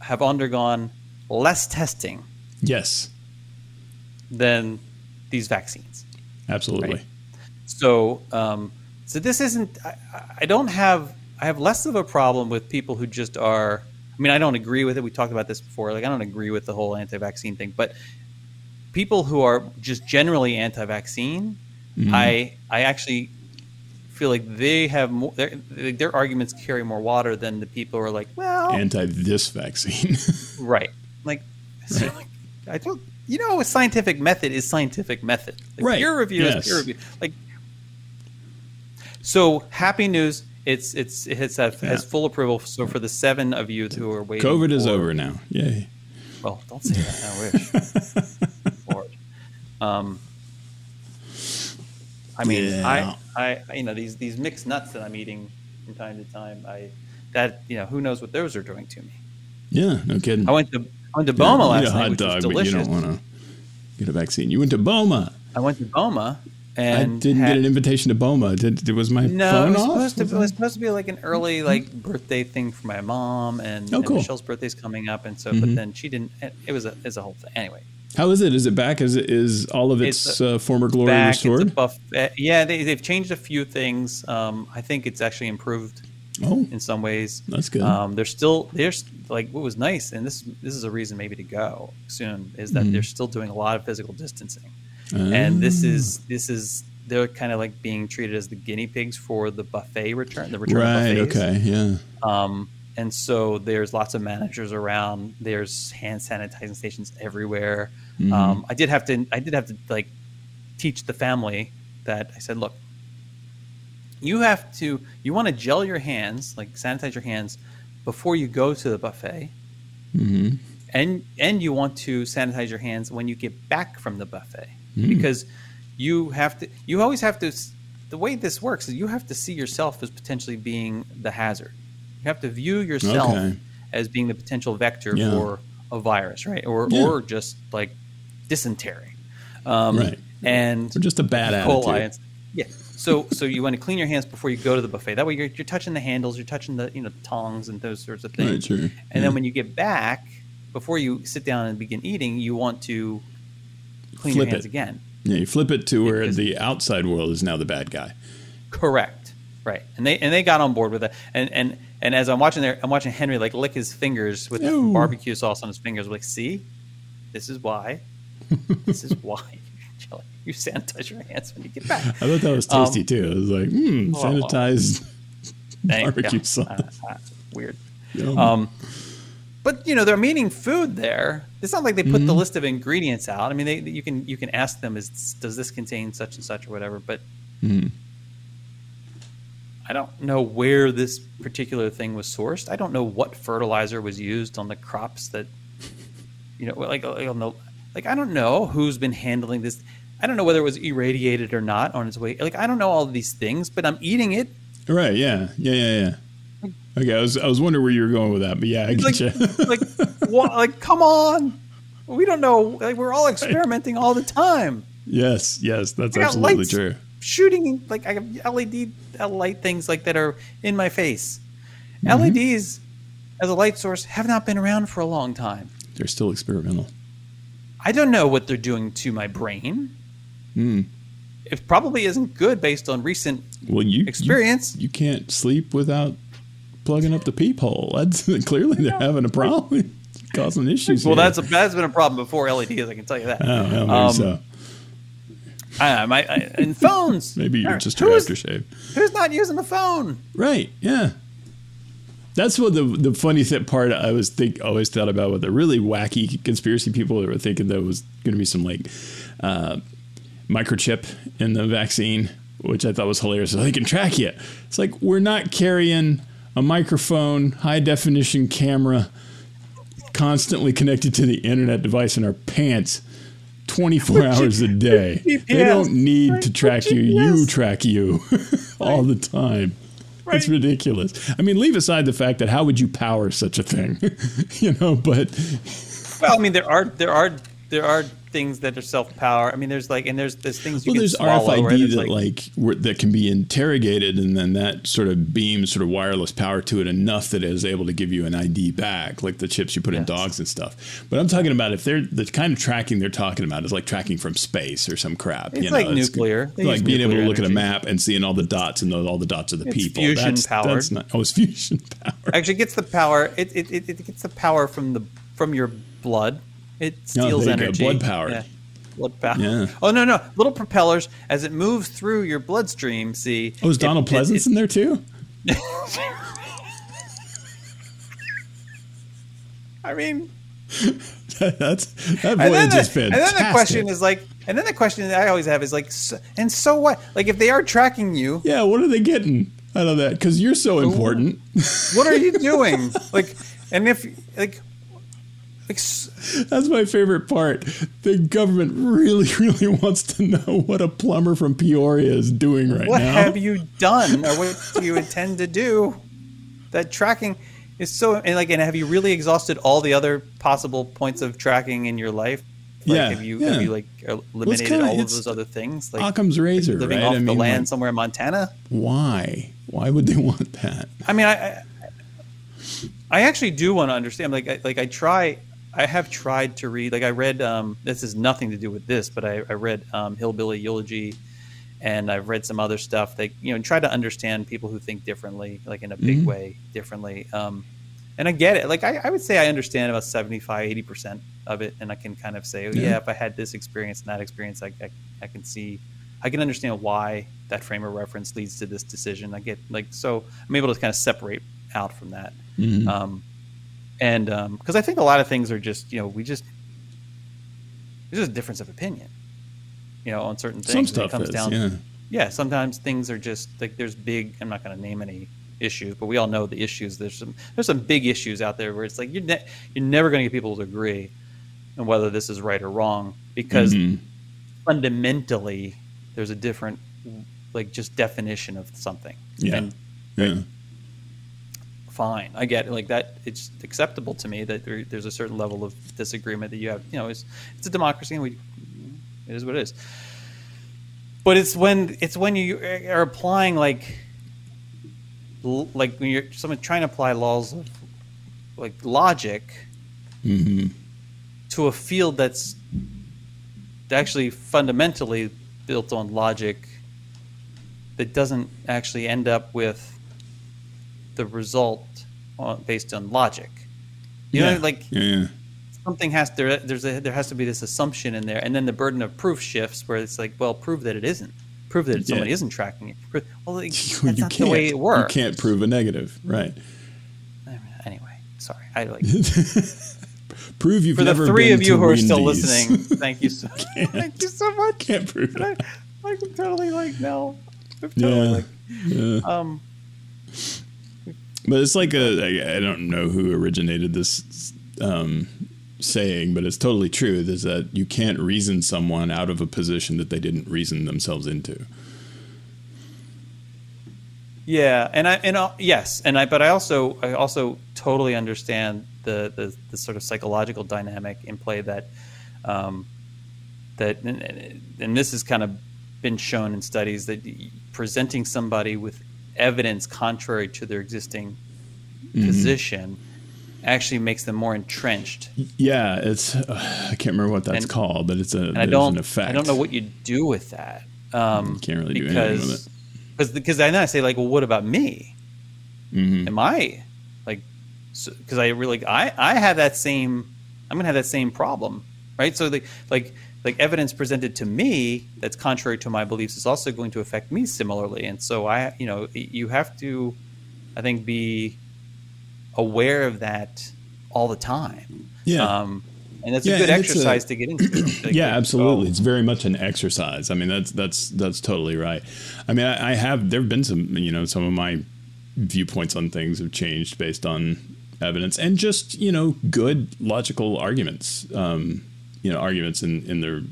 have undergone less testing Yes, than these vaccines. absolutely. Right. So, um, so this isn't. I, I don't have I have less of a problem with people who just are. I mean, I don't agree with it. We talked about this before. Like, I don't agree with the whole anti-vaccine thing, but people who are just generally anti-vaccine, Mm-hmm. I I actually feel like they have more. Their, their arguments carry more water than the people who are like, well, Anti this vaccine. right, like, so, Right. like, I don't. You know, a scientific method is scientific method. Like, Right. Peer review Yes. is peer review. Like, so happy news. It's it's it's has, has Yeah. full approval. So for the seven of you who are waiting, COVID is for- over now. Yay. Well, don't say that. I wish. Lord. Um, I mean, Yeah. I, I, you know, these these mixed nuts that I'm eating from time to time. I that you know, who knows what those are doing to me. Yeah, no kidding. I went to I went to Boma you last night, hot which dog, was but you don't want to get a vaccine. You went to Boma. I went to Boma I didn't had- get an invitation to Boma. Did, did- was my No, phone it was off? supposed to. Was It was supposed to be like an early like birthday thing for my mom, and, Oh, and cool. Michelle's birthday's coming up, and so. Mhm. But then she didn't. It, it was a it's a whole thing. Anyway, How is it? Is it back? Is it is all of its, It's uh, former glory back. Restored? buffet. Yeah, they, they've changed a few things. Um, I think it's actually improved oh, in some ways. that's good. Um, they're still there's like what was nice, and this this is a reason maybe to go soon is that Mhm. they're still doing a lot of physical distancing, and this Ah. is this is they're kind of like being treated as the guinea pigs for the buffet return, the return right. buffets. Okay. Yeah. Um, and so there's lots of managers around. There's hand sanitizing stations everywhere. Mhm. Um, I did have to. I did have to like teach the family that I said, look, you have to. You want to gel your hands, like sanitize your hands before you go to the buffet, hmm and and you want to sanitize your hands when you get back from the buffet Mm. because you have to. You always have to. The way this works is you have to see yourself as potentially being the hazard. You have to view yourself Okay. as being the potential vector Yeah. for a virus, right? Or Yeah. or just like dysentery, um, Right. And Or just a bad attitude. yeah. So so you want to clean your hands before you go to the buffet. That way you're, you're touching the handles, you're touching the you know tongs and those sorts of things. Right. Sure. And Yeah. then when you get back, before you sit down and begin eating, you want to clean Flip your hands it. again. yeah, you flip it to where Because- the outside world is now the bad guy. Correct. Right. And they and they got on board with it. And and and as I'm watching there, I'm watching Henry like lick his fingers with barbecue sauce on his fingers. Like, see, this is why. this is why you, sanitize your hands when you get back. I thought that was Um, tasty too. It was like, hmm, well, sanitized Thank- barbecue yeah, sauce. uh, uh, weird. Um, but you know they're meaning food there. It's not like they put the Mhm. list of ingredients out. I mean, they, you can you can ask them, is does this contain such and such or whatever. But Mhm. I don't know where this particular thing was sourced. I don't know what fertilizer was used on the crops that, you know, like, like on the, like I don't know who's been handling this. I don't know whether it was irradiated or not on its way. Like I don't know all of these things, but I'm eating it. Right. Yeah. Yeah. Yeah. Yeah. Okay. I was I was wondering where you were going with that, but yeah, I get like, you. like, what, like, come on. We don't know. Like, we're all experimenting all the time. yes. Yes. That's absolutely lights true. Shooting like I have LED light things like that are in my face. Mm-hmm. LEDs as a light source have not been around for a long time. They're still experimental. I don't know what they're doing to my brain. Mm. It probably isn't good based on recent Well, you you- experience. You, can't sleep without plugging up the peephole. That's clearly they're having a problem, causing issues. well, here. that's a, that's been a problem before LEDs. I can tell you that. Oh, Um, so. I, my, I, and phones. Maybe you're just your who's, aftershave. who's not using the phone? Right. Yeah. That's what the the funny th- part I was think always thought about with the really wacky conspiracy people that were thinking there was going to be some like uh, microchip in the vaccine, which I thought was hilarious. So they can track you. It's like we're not carrying a microphone, high definition camera, constantly connected to the internet device in our pants. 24 hours a day. They don't need to track you. You track you all the time. It's ridiculous. I mean, leave aside the fact that how would you power such a thing, you know? But Well, I mean, there are there are there are things that are self power. I mean, there's like, and there's there's things you well, there's. RFID It's that like, where, that can be interrogated, and then that sort of beams sort of wireless power to it enough that it is able to give you an ID back, like the chips you put in dogs and stuff. But I'm talking about if they're the kind of tracking they're talking about is like tracking from space or some crap. It's you like know, nuclear. Like being able to nuclear look at a map and seeing all the dots and those, all the dots of the It's people. fusion that's, powered. That's not, oh, it's fusion power. actually gets the power. It, it, it, it gets the power from the from your blood. It steals there you go. energy. Blood power. Yeah. Blood power. Yeah. Oh no no! Little propellers as it moves through your bloodstream. See. Oh, is Donald it- Pleasence it- in there too? I mean, that's that voyage the, is and then the question is like, and then the question that I always have is like, so, and so what? Like, if they are tracking you, yeah, what are they getting out of that? Because you're so important. what are you doing? like, and if like, That's my favorite part. The government really, really wants to know what a plumber from Peoria is doing right what now. What have you done, or what do you intend to do? That tracking is so, and like, and have you really exhausted all the other possible points of tracking in your life? Like, Yeah, Have you yeah. have you like eliminated kinda- all of those other things? Like Occam's razor, living right? off I the land like, somewhere in Montana. why? Why would they want that? I mean, I, I, I actually do want to understand. Like, I, like I try, I have tried to read. Like, I read. Um, this has nothing to do with this, but I, I read um, Hillbilly Eulogy, and I've read some other stuff that you know try to understand people who think differently, like in a big Mhm. way, differently. Um, and I get it. Like, I, I would say I understand about 75, 80 percent of it, and I can kind of say, oh, yeah, Yeah. if I had this experience and that experience, I, I, I can see. I can understand why that frame of reference leads to this decision. I get like so I'm able to kind of separate out from that, Mhm. um, and because I think a lot of things are just you know we just there's just a difference of opinion, you know, on certain things. Some stuff it comes is, down, yeah. yeah. Sometimes things are just like there's big. I'm not going to name any issues, but we all know the issues. There's some there's some big issues out there where it's like you're ne- you're never going to get people to agree on whether this is right or wrong because Mhm. fundamentally there's a different like just definition of something. Yeah. And yeah. Fine, I get it. Like that, it's acceptable to me that there, there's a certain level of disagreement that you have. You know, it's it's a democracy, and we it is what it is. But it's when it's when you are applying like like when you're someone trying to apply laws of like logic Mhm. to a field that's actually fundamentally built on logic that doesn't actually end up with the result on, based on logic. You yeah. know, like yeah, yeah. something has there. There's a, there has to be this assumption in there, and then the burden of proof shifts, where it's like, well, prove that it isn't. Prove that somebody isn't tracking it. Prove, well, like, You that's not the can't- way it works. You can't prove a negative, right? Anyway, sorry. I like prove you've for the three of you to who are still listening. Thank you so. Much. Thank you so much. can't prove I, it. like I'm totally like no. I'm totally Yeah. like yeah. um. But it's like a I, I don't know who originated this um, saying, but it's totally true. Is that you can't reason someone out of a position that they didn't reason themselves into. Yeah, and I and uh, yes, and I but I also I also totally understand the the, the sort of psychological dynamic in play that um, that and, and this has kind of been shown in studies that presenting somebody with evidence contrary to their existing Mm-hmm. position actually makes them more entrenched. Yeah, it's uh, I can't remember what that's And- called, but it's a I don't an effect. I don't know what you do with that. Um, Can't really do anything with because because because then I say like, well, what about me? Mhm. am I like because I really I I have that same I'm gonna have that same problem right so the, like like evidence presented to me that's contrary to my beliefs is also going to affect me similarly and so I you know you have to I think be aware of that all the time Yeah. um, and that's Yeah, a good it's a- exercise to get into Like, yeah, like, absolutely. oh, It's very much an exercise. I mean, that's that's that's totally right. I mean, I, I have there have been some you know some of my viewpoints on things have changed based on evidence and just you know good logical arguments. Um, you know, arguments in in their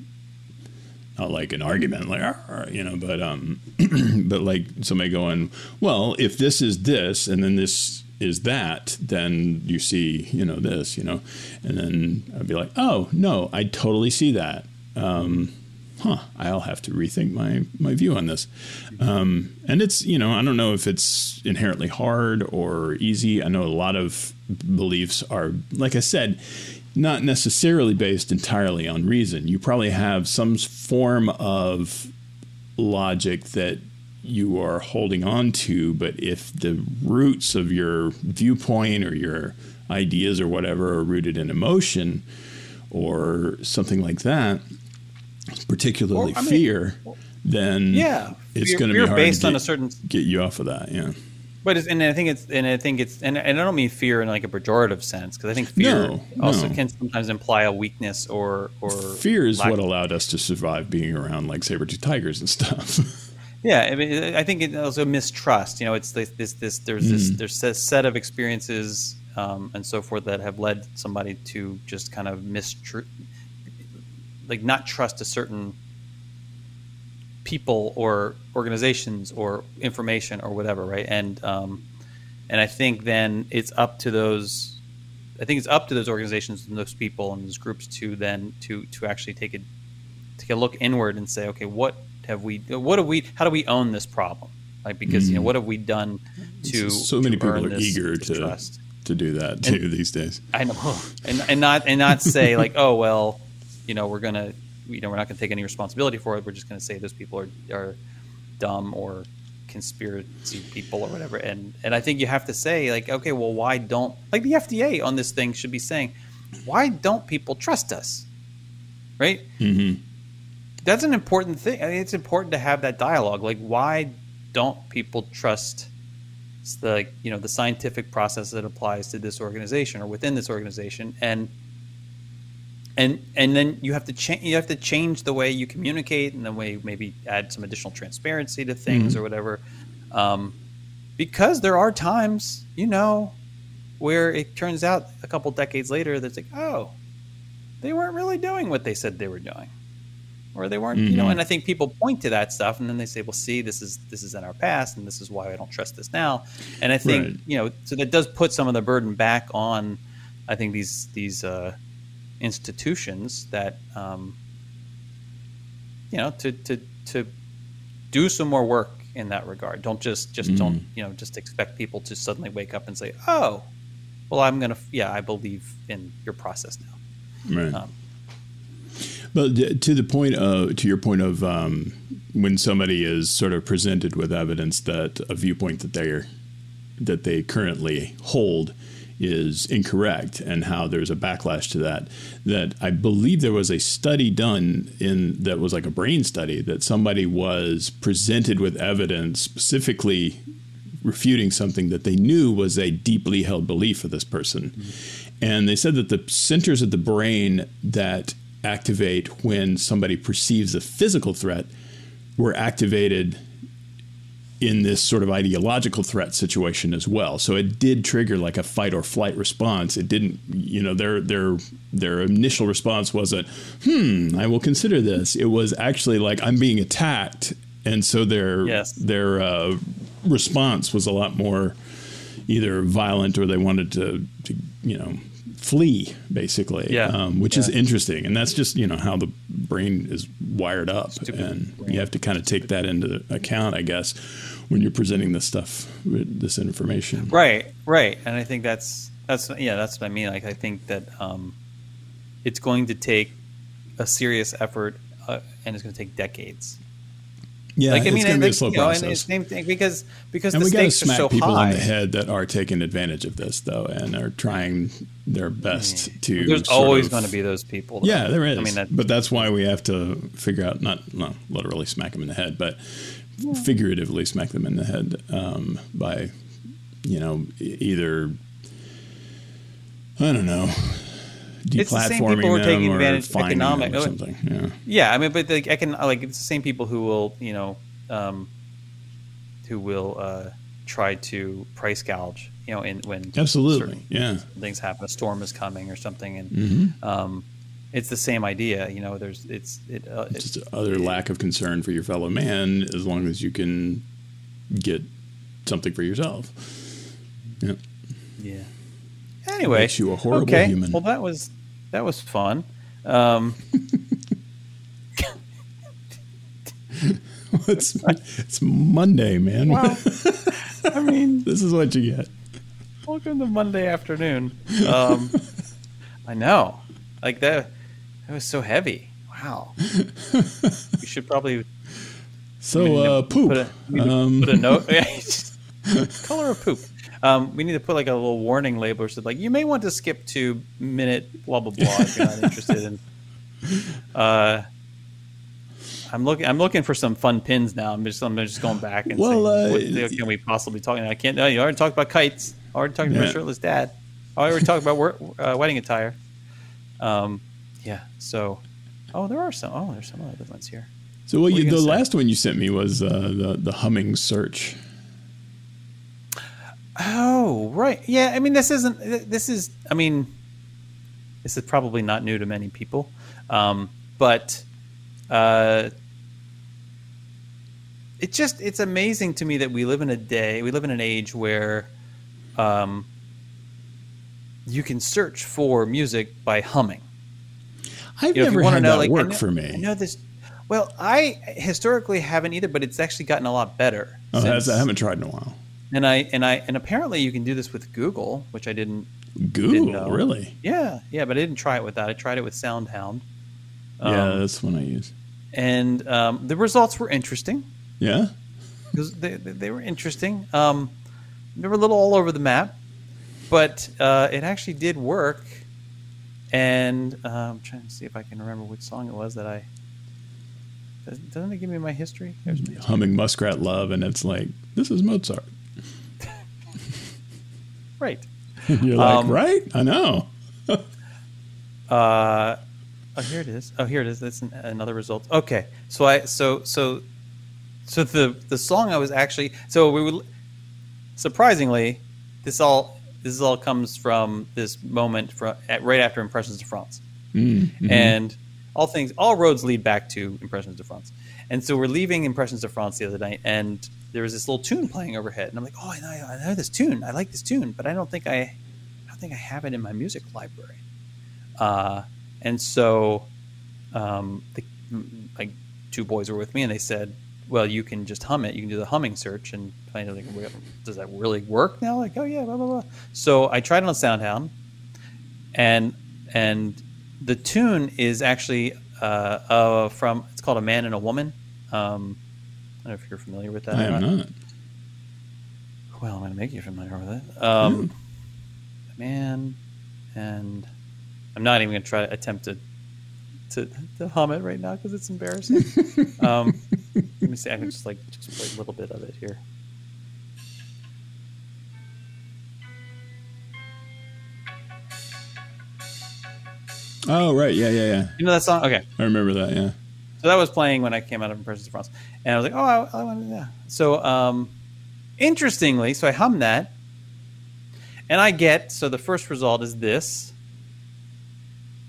not like an argument, like you know, but um, but like somebody going, well, if this is this, and then this is that, then you see, you know, this, you know, and then I'd be like, oh no, I totally see that. Um, huh, I'll have to rethink my my view on this. Um, and it's you know I don't know if it's inherently hard or easy. I know a lot of beliefs are like I said, not necessarily based entirely on reason. You probably have some form of logic that you are holding on to, but if the roots of your viewpoint or your ideas or whatever are rooted in emotion or something like that, particularly or, mean, fear, then yeah, it's going to be hard based to get, on a certain get you off of that. Yeah. But and I think it's and I think it's and, and I don't mean fear in like a pejorative sense because I think fear no, also no. can sometimes imply a weakness or or fear is what allowed us to survive being around like saber tooth tigers and stuff. yeah, I mean, I think it also mistrust. You know, it's this this, this there's mm. this there's a set of experiences um, and so forth that have led somebody to just kind of mistrust, like not trust a certain people or organizations or information or whatever, right? And um, and I think then it's up to those. I think it's up to those organizations and those people and those groups to then to to actually take a take a look inward and say, okay, what have we? What have we? How do we own this problem? Like because mm. you know mm. what have we done to? So many to people are this, eager to trust. to do that too and, these days. I know, and and not and not say like, oh well, you know, we're gonna you know we're not going to take any responsibility for it. We're just going to say those people are are dumb or conspiracy people or whatever. And and I think you have to say like, okay, well, why don't like the FDA on this thing should be saying, why don't people trust us, right? Mm-hmm. That's an important thing. I mean, it's important to have that dialogue. Like, why don't people trust? the you know the scientific process that applies to this organization or within this organization and and and then you have to change you have to change the way you communicate and the way maybe add some additional transparency to things mm-hmm. or whatever um, because there are times you know where it turns out a couple decades later that's like oh they weren't really doing what they said they were doing or they weren't mm-hmm. you know mm-hmm. and i think people point to that stuff and then they say well see this is this is in our past and this is why i don't trust this now and i think right. you know so that does put some of the burden back on i think these these uh, institutions that um, you know to to to do some more work in that regard. Don't just just mm. don't you know just expect people to suddenly wake up and say, "Oh, well, I'm gonna yeah, I believe in your process now." Right. Um, but to the point of to your point of um, when somebody is sort of presented with evidence that a viewpoint that they're that they currently hold is incorrect and how there's a backlash to that. That I believe there was a study done in that was like a brain study that somebody was presented with evidence specifically refuting something that they knew was a deeply held belief of this person. Mm-hmm. And they said that the centers of the brain that activate when somebody perceives a physical threat were activated in this sort of ideological threat situation as well. So it did trigger like a fight or flight response. It didn't, you know, their their their initial response wasn't, "Hmm, I will consider this." It was actually like, "I'm being attacked," and so their yes. their uh, response was a lot more either violent or they wanted to, to you know flee basically yeah. Um, which yeah. is interesting and that's just you know how the brain is wired up Stupid and brain. you have to kind of take that into account i guess when you're presenting this stuff this information right right and i think that's that's yeah that's what i mean like i think that um, it's going to take a serious effort uh, and it's going to take decades yeah, like, I mean, it's going to be a slow you know, process. same thing because because and the we stakes smack are so people high. on the head that are taking advantage of this though, and are trying their best to. There's always going to be those people. Though. Yeah, there is. I mean, but that's why we have to figure out not not literally smack them in the head, but yeah. figuratively smack them in the head um, by, you know, either I don't know it's the same people who are taking advantage of economic or something. Yeah. yeah, I mean, but like, I can like it's the same people who will you know um, who will uh, try to price gouge you know in when absolutely yeah things happen a storm is coming or something and mm-hmm. um, it's the same idea you know there's it's it, uh, it's just other it, lack of concern for your fellow man as long as you can get something for yourself yeah Yeah. Anyway, Makes you a horrible okay. human. Well, that was that was fun. Um, it's, it's Monday, man. well, I mean, this is what you get. welcome to Monday afternoon. Um, I know, like that. That was so heavy. Wow. you should probably So, need to uh, poop. Put a, we need to Um, put a note. Color of poop. Um, we need to put like a little warning label or something. Like you may want to skip to minute blah blah blah if you're not interested in. Uh, I'm looking. I'm looking for some fun pins now. I'm just. I'm just going back and Well, saying, uh, what can we possibly talk? I can't. No, you already talked about kites. Already talked Yeah. about shirtless dad. I already talked about wor- uh, wedding attire. Um, yeah. So, oh, there are some. Oh, there's some other ones here. so, well, what you, the last one you sent me was uh, the the humming search. Oh, right. Yeah, I mean, this isn't. This is. I mean, this is probably not new to many people, um, but uh, it just it's amazing to me that we live in a day, we live in an age where um, you can search for music by humming. I've You know, never had know, that like, I work know- for I me. know this. Well, I historically haven't either, but it's actually gotten a lot better. Oh, since- I haven't tried in a while. And I and I and apparently you can do this with Google, which I didn't Google, know. really? Yeah, yeah, but I didn't try it with that. I tried it with SoundHound. yeah, Um, that's one I use. and um, the results were interesting. Yeah, because they, they were interesting. Um, they were a little all over the map, but uh, it actually did work. And uh, I'm trying to see if I can remember which song it was that I. does- Doesn't it give me my history? There's my history. humming Muskrat Love, and it's like this is Mozart. Right. You're like, Um, right? I know. Uh, oh, here it is. Oh, here it is. That's an, another result. Okay, so I so so so the the song I was actually so we would surprisingly this all this all comes from this moment from at, right after Impressions de France, Mm, mhm. and all things all roads lead back to Impressions de France, and so we're leaving Impressions of France the other night, and there was this little tune playing overhead, and I'm like, oh, I know, I know this tune. I like this tune, but I don't think I, I don't think I have it in my music library. Uh, and so, um, the, like two boys were with me, and they said, "Well, you can just hum it. You can do the humming search." And was like, "Does that really work now?" Like, "Oh yeah, blah blah blah." So I tried it on SoundHound, and and the tune is actually uh, uh, from called "A Man and a Woman." Um, I don't know if you're familiar with that. I am not. well, I'm going to make you familiar with it. Um, a man, and I'm not even going to try to attempt to, to to hum it right now because it's embarrassing. um, let me see. I can just like just play a little bit of it here. Oh, right. Yeah, yeah, yeah. You know that song? Okay. I remember that. Yeah. So that was playing when I came out of Impressions of France, and I was like, "Oh, I, I want to." Yeah. So, um, interestingly, so I hum that, and I get so the first result is this.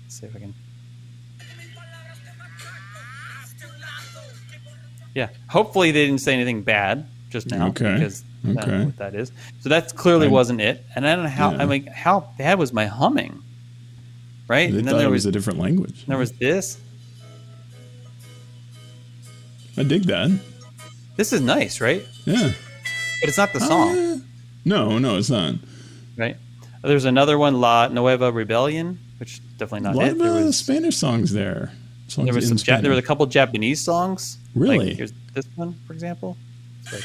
Let's see if I can. Yeah. Hopefully, they didn't say anything bad just now Okay. because I don't know what that is. So that clearly I- wasn't it, and I don't know how. Yeah. I mean, how bad was my humming? Right, They and then thought there it was was a different language. there was this. I dig that. This is nice, right? Yeah. But it's not the song. Uh, no, no, it's not. right? There's another one, La Nueva Rebellion, which definitely a not lot it. of There uh, was Spanish songs there. Songs there was some ja- there was a couple Japanese songs. Really? Like, here's this one, for example. Like-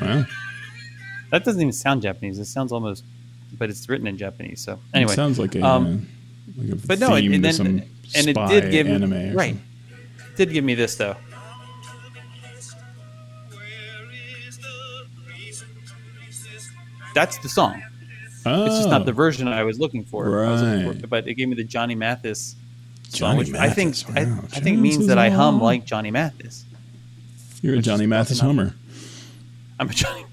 Wow. that doesn't even sound Japanese. It sounds almost, but it's written in Japanese. So It anyway, sounds like a, um, uh, like but no, and to then and it did give anime. right. Did give me this though. That's the song. Oh, It's just not the version I was looking for. I was looking for- but it gave me the Johnny Mathis song, Johnny which I think Mathis, I. I think means that I hum like Johnny Mathis. You're a Johnny Mathis Hummer. I'm a Johnny.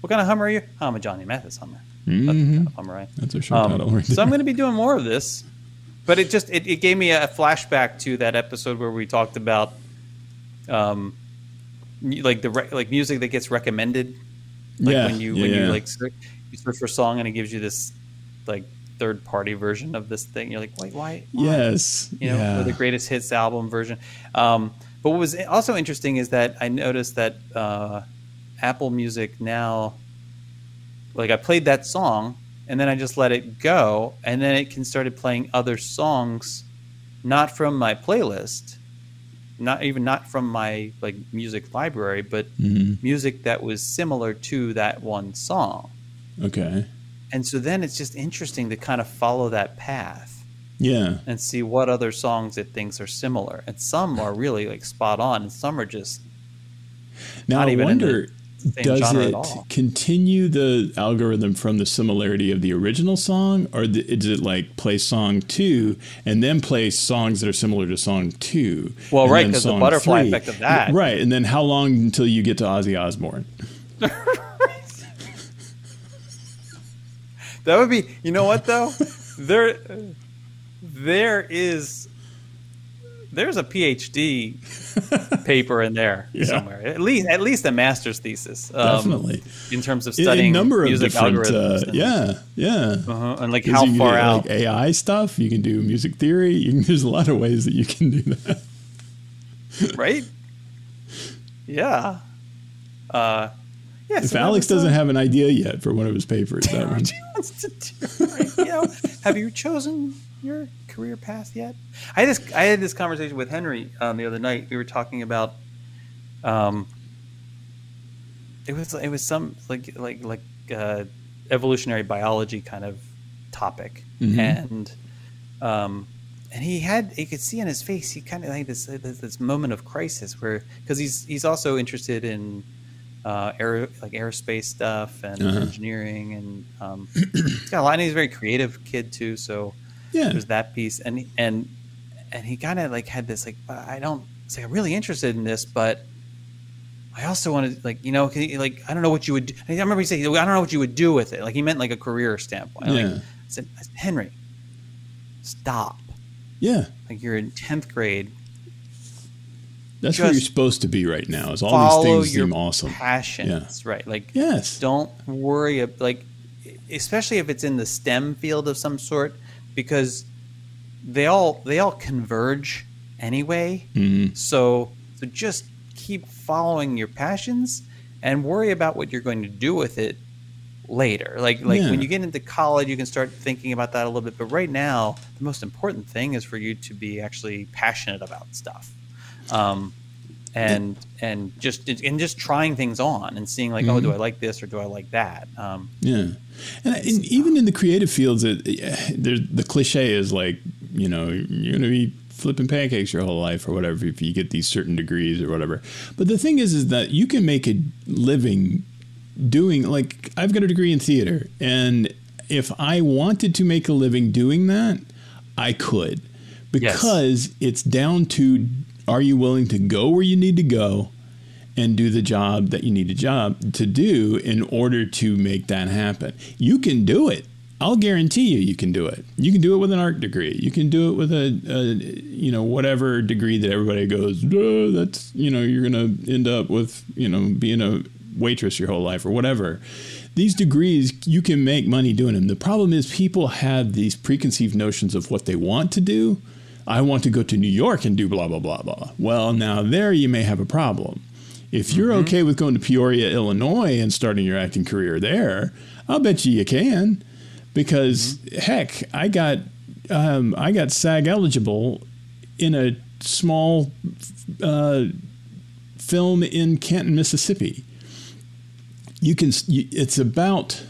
What kind of hummer are you? I'm a Johnny Mathis hummer. That's the Mhm. kind of hummer am. That's a show Um, title. Right so. I'm going to be doing more of this, but it just it, it gave me a flashback to that episode where we talked about um, like the re- like music that gets recommended. Like Yeah, when you yeah, when yeah. you like search, you search for a song and it gives you this like third party version of this thing. You're like, wait, why? why? Yes. you know, the greatest hits album version. Um, but what was also interesting is that I noticed that uh, Apple Music now, like I played that song and then I just let it go, and then it can started playing other songs, not from my playlist, not even not from my like music library, but Mhm. music that was similar to that one song. Okay. And so then it's just interesting to kind of follow that path Yeah. and see what other songs it thinks are similar. And some are really like spot on, and some are just Now Not I even in the wonder, does it continue the algorithm from the similarity of the original song, or th- is it like play song two and then play songs that are similar to song two? Well, right, then 'cause the butterfly effect of that. Right, and then how long until you get to Ozzy Osbourne? that would be. You know what though? there, there is. There's a PhD paper in there Yeah. somewhere. At least, at least a master's thesis. um, Definitely. in terms of studying a number of music uh, algorithms. and, yeah, yeah. uh-huh, and like how you can far do, out. like AI stuff. You can do music theory. You can, there's a lot of ways that you can do that. right? Yeah. Uh, yeah. If so Alex uh, doesn't have an idea yet for one of his papers, that one. he wants to do, right? You know, have you chosen your career path yet? I just I had this conversation with Henry um, the other night. We were talking about, um, it was it was some like like like uh, evolutionary biology kind of topic, Mhm. and um, and he had you could see in his face he kind of had this this, this moment of crisis where because he's he's also interested in uh, air like aerospace stuff and Uh-huh. engineering and um, he's got a lot and he's a very creative kid too so Yeah. there's that piece and and and he kind of like had this like I don't say I'm really interested in this but I also wanted like you know can you- like I don't know what you would do. I remember he said I don't know what you would do with it like he meant like a career standpoint like, Yeah. I said, I said Henry stop Yeah. like you're in 10th grade That's where you're supposed to be right now. Is all these things seem awesome. Passion, passions right like Yes. don't worry like especially if it's in the STEM field of some sort because they all they all converge anyway Mhm. so so just keep following your passions and worry about what you're going to do with it later like like Yeah. when you get into college you can start thinking about that a little bit but right now the most important thing is for you to be actually passionate about stuff um, and and just and just trying things on and seeing like oh Mm-hmm. do I like this or do I like that um, Yeah, and, and even in the creative fields, it, there's the cliche is like you know you're going to be flipping pancakes your whole life or whatever if you get these certain degrees or whatever. But the thing is, is that you can make a living doing like I've got a degree in theater, and if I wanted to make a living doing that, I could Yes. because it's down to are you willing to go where you need to go and do the job that you need a job to do in order to make that happen. You can do it. I'll guarantee you, you can do it. You can do it with an art degree. You can do it with a, a you know, whatever degree that everybody goes. That's you know, you're gonna end up with you know being a waitress your whole life or whatever. These degrees, you can make money doing them. The problem is people have these preconceived notions of what they want to do. I want to go to New York and do blah blah blah blah. Well, now there you may have a problem. If you're okay with going to Peoria, Illinois, and starting your acting career there, I'll bet you you can, because heck, I got um, I got SAG eligible in a small uh, film in Canton, Mississippi. You can. You, it's about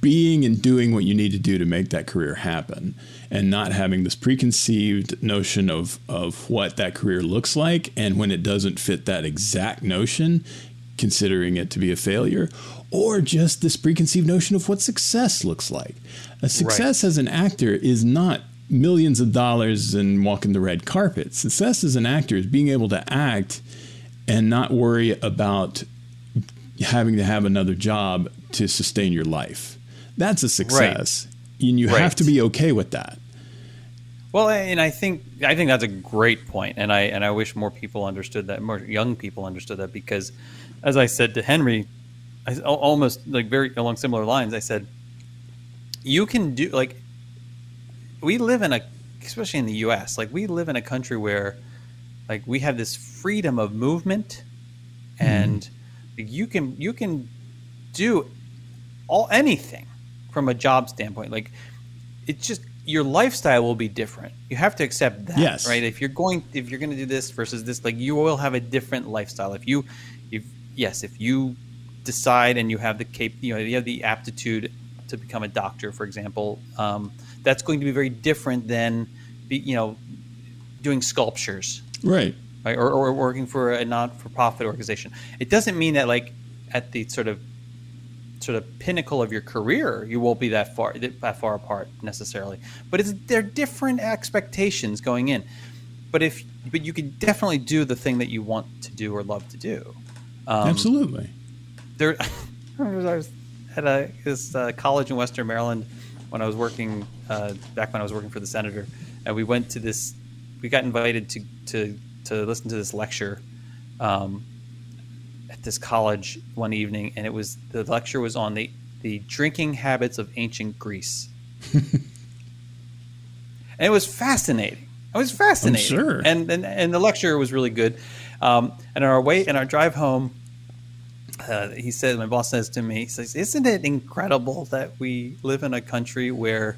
being and doing what you need to do to make that career happen and not having this preconceived notion of of what that career looks like and when it doesn't fit that exact notion considering it to be a failure or just this preconceived notion of what success looks like a success as an actor is not millions of dollars and walking the red carpet success as an actor is being able to act and not worry about having to have another job to sustain your life. That's a success. And you have to be okay with that. Well, and I think I think that's a great point, and I and I wish more people understood that, more young people understood that, because, as I said to Henry, I, almost like very along similar lines, I said, you can do like, we live in a, especially in the U.S., like we live in a country where, like we have this freedom of movement, and mm. you can you can do all anything from a job standpoint, like it's just your lifestyle will be different. You have to accept that, yes. right? If you're going, if you're going to do this versus this, like you will have a different lifestyle. If you, if yes, if you decide and you have the cap, you know, you have the aptitude to become a doctor, for example, um, that's going to be very different than, be, you know, doing sculptures, right? Right, or, or working for a not-for-profit organization. It doesn't mean that like at the sort of sort of pinnacle of your career, you won't be that far that far apart necessarily. But it's they're different expectations going in. But if but you can definitely do the thing that you want to do or love to do. Um, Absolutely. There, I was at a this uh, college in Western Maryland when I was working uh, back when I was working for the senator, and we went to this. We got invited to to to listen to this lecture. Um, this college one evening, and it was the lecture was on the the drinking habits of ancient Greece, and it was fascinating. It was fascinating. Sure, and, and and the lecture was really good. Um, and on our way, in our drive home, uh, he said, my boss says to me, he says, "Isn't it incredible that we live in a country where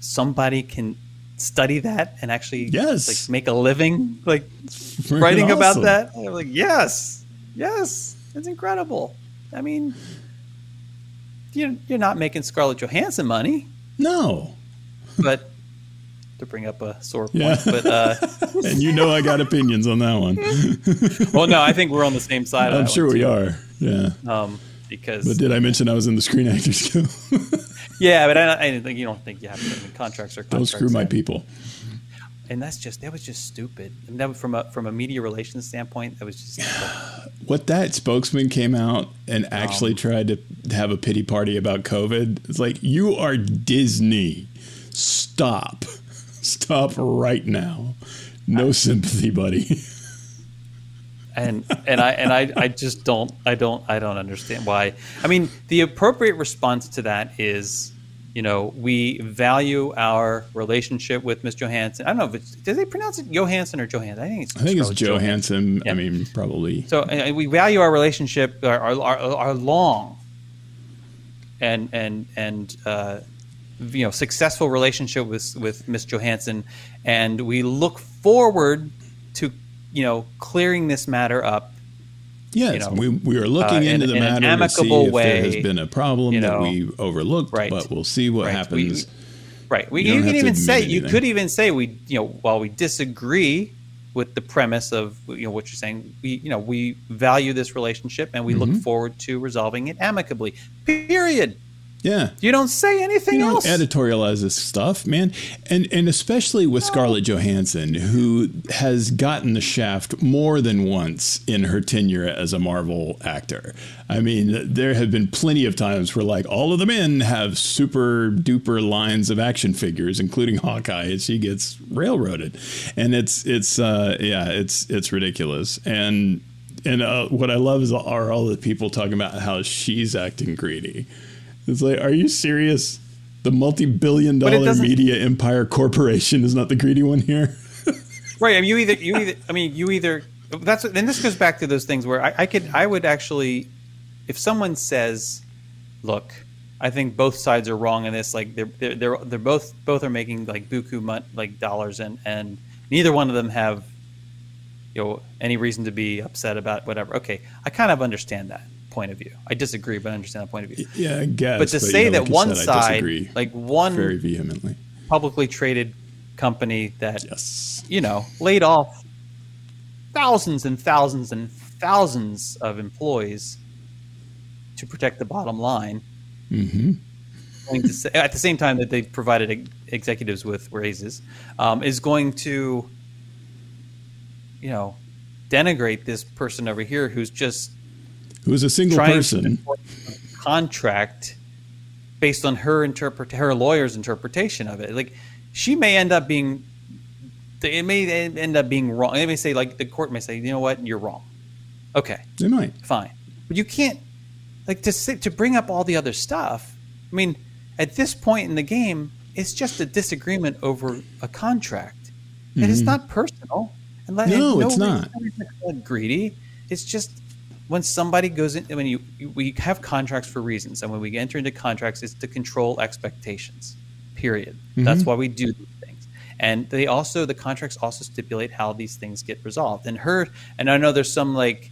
somebody can study that and actually yes. like make a living like writing awesome. about that?" I'm like, "Yes." Yes, it's incredible. I mean, you're, you're not making Scarlett Johansson money. No. But to bring up a sore point, yeah. but uh, and you know I got opinions on that one. well, no, I think we're on the same side. I'm sure we are. Yeah. Um, because. But did I mention I was in the Screen Actors Guild? yeah, but I, I think you don't think you have to. contracts or contracts. Don't screw my people and that's just that was just stupid. And that was from a from a media relations standpoint, that was just what that spokesman came out and actually um, tried to have a pity party about COVID. It's like you are Disney. Stop. Stop right now. No I, sympathy, buddy. and and I and I, I just don't I don't I don't understand why. I mean, the appropriate response to that is you know, we value our relationship with Miss Johansson. I don't know if it's do they pronounce it Johansson or Johansson. I think it's I think it's Johansson. Yeah. I mean, probably. So uh, we value our relationship, our our, our, our long and and and uh, you know successful relationship with with Miss Johansson, and we look forward to you know clearing this matter up Yes, you know, we, we are looking uh, into in, the in matter to see if way, there has been a problem you know, that we overlooked, right, but we'll see what right, happens. We, right. We, you can even say anything. you could even say we you know while we disagree with the premise of you know what you're saying, we you know we value this relationship and we mm-hmm. look forward to resolving it amicably. Period. Yeah. You don't say anything you else. editorialize this stuff, man. And and especially with Scarlett Johansson, who has gotten the shaft more than once in her tenure as a Marvel actor. I mean, there have been plenty of times where like all of the men have super duper lines of action figures, including Hawkeye, and she gets railroaded. And it's it's uh yeah, it's it's ridiculous. And and uh, what I love is are all the people talking about how she's acting greedy. It's like, are you serious? The multi-billion dollar media empire corporation is not the greedy one here. right. I mean, you either you either I mean you either that's and this goes back to those things where I, I could I would actually if someone says, look, I think both sides are wrong in this. Like they're they're they're, they're both both are making like buku mon- like dollars and and neither one of them have you know any reason to be upset about whatever. Okay, I kind of understand that point of view. I disagree, but I understand the point of view. Yeah, I guess. But to but say that like one said, side, like one very vehemently publicly traded company that yes. you know laid off thousands and thousands and thousands of employees to protect the bottom line. Mm-hmm. Say, at the same time that they provided executives with raises, um, is going to, you know, denigrate this person over here who's just who is a single person contract based on her interpret her lawyer's interpretation of it. Like she may end up being it may end up being wrong. They may say like the court may say, you know what, you're wrong. Okay, They might. fine, but you can't like to sit, to bring up all the other stuff. I mean, at this point in the game, it's just a disagreement over a contract. And It is not personal. And let- Mm-hmm. No, it's not. to call greedy. It's just when somebody goes in. When you, we have contracts for reasons, and when we enter into contracts, it's to control expectations. Period. Mm-hmm. That's why we do these things. And they also the contracts also stipulate how these things get resolved. And her and I know there's some like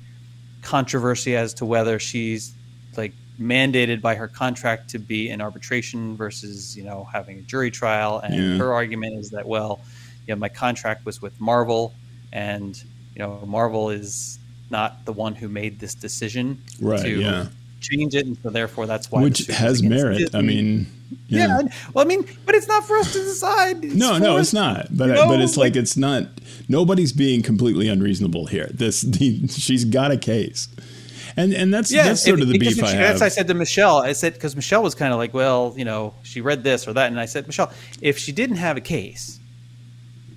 controversy as to whether she's like mandated by her contract to be in arbitration versus you know having a jury trial and Yeah. her argument is that well you know my contract was with marvel and you know marvel is not the one who made this decision Right, to yeah. change it and so therefore that's why Which has merit. I mean, yeah. yeah. well i mean but it's not for us to decide It's No, no, for- it's not. But know, but it's like it's not. Nobody's being completely unreasonable here. This the, she's got a case, and and that's that's sort if- of the beef I have. That's I said to Michelle. I said because Michelle was kind of like, well, you know, she read this or that, and I said, Michelle, if she didn't have a case,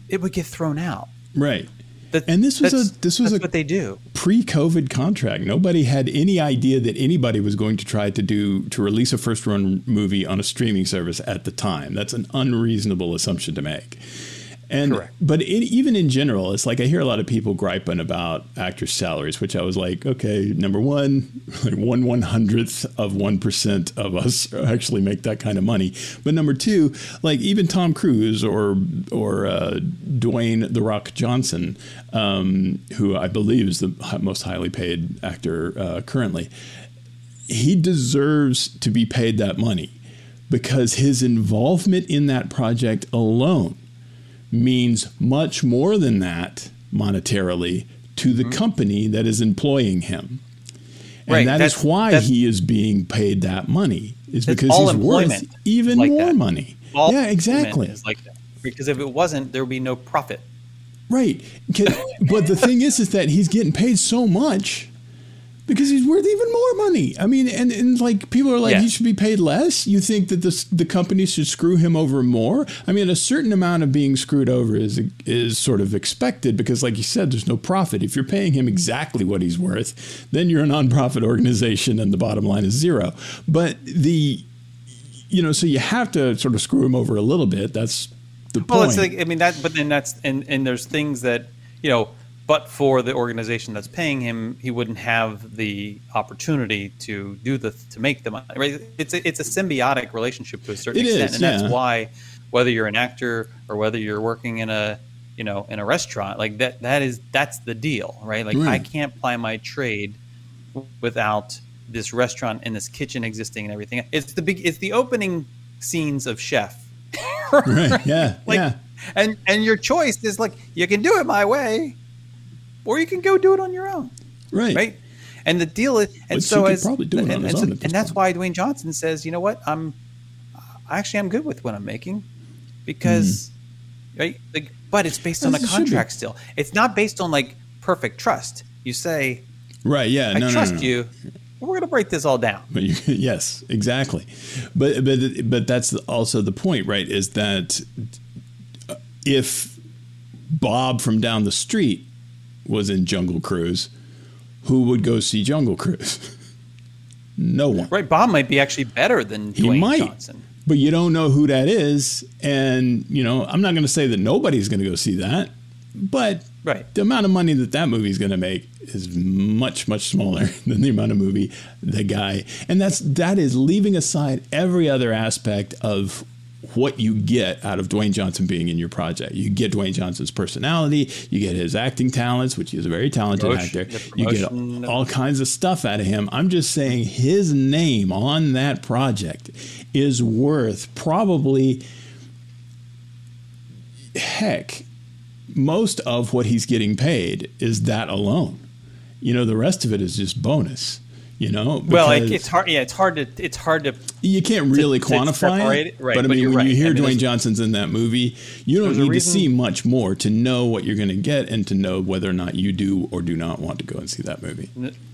it would get thrown out. right. That, And this was a- this was a- what they do. pre-COVID contract. Nobody had any idea that anybody was going to try to do to release a first-run movie on a streaming service at the time. That's an unreasonable assumption to make. And Correct. but in, even in general, it's like I hear a lot of people griping about actors' salaries, which I was like, okay, number one, like one one hundredth of one percent of us actually make that kind of money. But number two, like even Tom Cruise or or uh, Dwayne the Rock Johnson, um, who I believe is the most highly paid actor uh, currently, he deserves to be paid that money because his involvement in that project alone means much more than that monetarily to the mm-hmm. company that is employing him. And Right, that is that's- why he is being paid that money, is because he's worth even like more that. money. All yeah, exactly. Like. Because if it wasn't, there would be no profit. Right. but the thing is, is that he's getting paid so much because he's worth even more money. I mean, and, and like people are like, Yeah. he should be paid less. You think that this, the company should screw him over more? I mean, a certain amount of being screwed over is is sort of expected because, like you said, there's no profit. If you're paying him exactly what he's worth, then you're a nonprofit organization, and the bottom line is zero. But the you know, so you have to sort of screw him over a little bit. That's the point. Well, it's like I mean that, but then that's and and there's things that you know, but for the organization that's paying him, he wouldn't have the opportunity to do the to make the money. Right? It's a, it's a symbiotic relationship to a certain It extent, is, and that's why whether you're an actor or whether you're working in a you know in a restaurant like that that is that's the deal right like i can't ply my trade without this restaurant and this kitchen existing and everything it's the big it's the opening scenes of chef right. Yeah. like yeah. and and your choice is like you can do it my way or you can go do it on your own Right. right and the deal is and Which so as probably do it and, and, so- own at this and that's point. why Dwayne Johnson says you know what I'm actually I'm good with what I'm making because mm. right like but it's based on a As contract still it's not based on like perfect trust you say Right. Yeah. I no, no, trust no, no. you we're going to break this all down But you, yes, exactly. But but but that's also the point, right? Is that if Bob from down the street was in Jungle Cruise, who would go see Jungle Cruise? no one. right Bob might be actually better than He Dwayne might. Johnson But you don't know who that is, and you know I'm not going to say that nobody's going to go see that, but Right. the amount of money that that movie is going to make is much much smaller than the amount of movie the guy and that's that is leaving aside every other aspect of what you get out of Dwayne Johnson being in your project. You get Dwayne Johnson's personality, you get his acting talents, which he's a very talented Promotion- actor. You get all kinds of stuff out of him. I'm just saying his name on that project is worth probably heck most of what he's getting paid is that alone. You know, the rest of it is just bonus. You know, well, it's hard. Yeah, it's hard to it's hard to you can't really to quantify it. right, but I mean, when you hear I mean, Dwayne Johnson's in that movie, you don't need to see much more to know what you're going to get and to know whether or not you do or do not want to go and see that movie.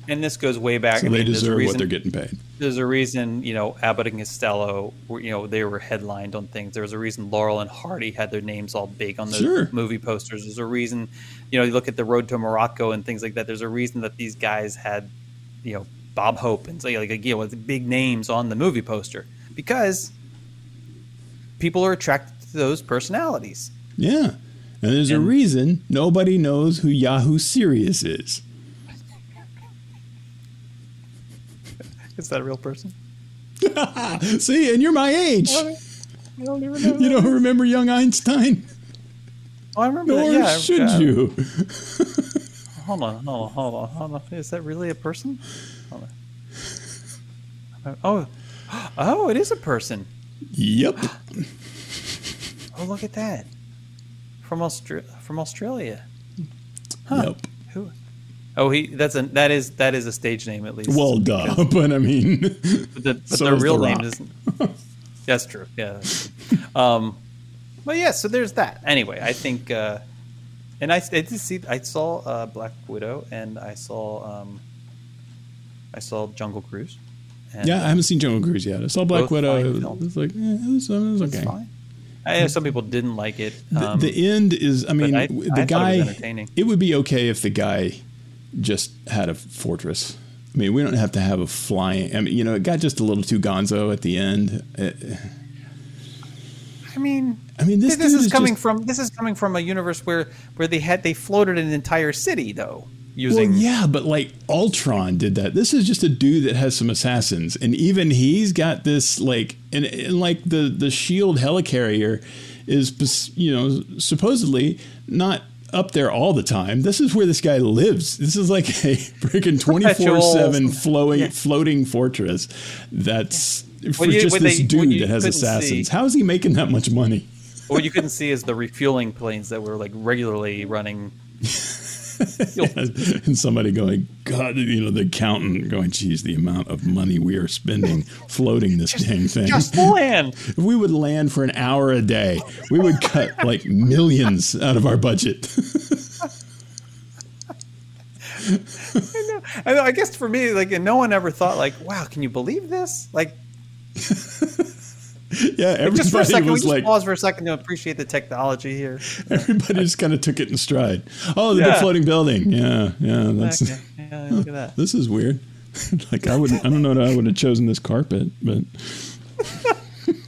and this goes way back. So I they mean, there's deserve reason, what they're getting paid. There's a reason, you know, Abbott and Costello, were, you know, they were headlined on things. There was a reason Laurel and Hardy had their names all big on the Sure. movie posters. There's a reason, you know, you look at the Road to Morocco and things like that. There's a reason that these guys had, you know, Bob Hope and say like you know with big names on the movie poster because people are attracted to those personalities. Yeah. And there's a reason nobody knows who Yahoo Serious is. Is that a real person? See, and you're my age. I don't even know. You don't remember young Einstein? Oh, I remember Nor that. Yeah, should you. Hold on, hold on, hold on, hold on. Is that really a person? Oh, oh, it is a person. Yep. Oh, look at that. From Austra- from Australia. Huh. Yep. Who? Oh, he. That's a that is that is a stage name at least. Well, duh. But I mean, but, the, but so their real The name isn't. That's true. Yeah. that's true. um, but yeah, so there's that. Anyway, I think, uh, and I, I did see. I saw uh, Black Widow, and I saw, um, I saw Jungle Cruise. Yeah, I haven't seen Jungle Cruise yet. I saw Black Widow. fine It was, films. it was like, eh, it was, it was it's okay. fine. I know some people didn't like it. The, Um, the end is, I mean, I- I the it guy. entertaining. it would be okay if the guy just had a fortress. I mean, we don't have to have a flying. I mean, you know, it got just a little too gonzo at the end. Uh, I mean, I mean, this, this, is is coming just- from this is coming from a universe where where they had they floated an entire city though Well, yeah, but like Ultron did that. This is just a dude that has some assassins, and even he's got this like, and, and like the the Shield helicarrier is, you know, supposedly not up there all the time. This is where this guy lives. This is like a freaking twenty four seven flowing Yeah. floating fortress. That's for you- just this they- dude that has assassins. see- How is he making that much money? what you couldn't see is the refueling planes that were like regularly running. and somebody going, God, you know, the accountant going, geez, the amount of money we are spending floating this dang thing. Just land. if we would land for an hour a day, we would cut like millions out of our budget. I, know, I guess for me, like, no one ever thought, like, wow, can you believe this? Like, yeah, everybody just for a second, we was just like, pause for a second to appreciate the technology here. everybody just kind of took it in stride. Oh, the Yeah. floating building. Yeah, yeah, that's Okay. Yeah, look at that. this is weird. like I wouldn't, I don't know that I would have chosen this carpet, but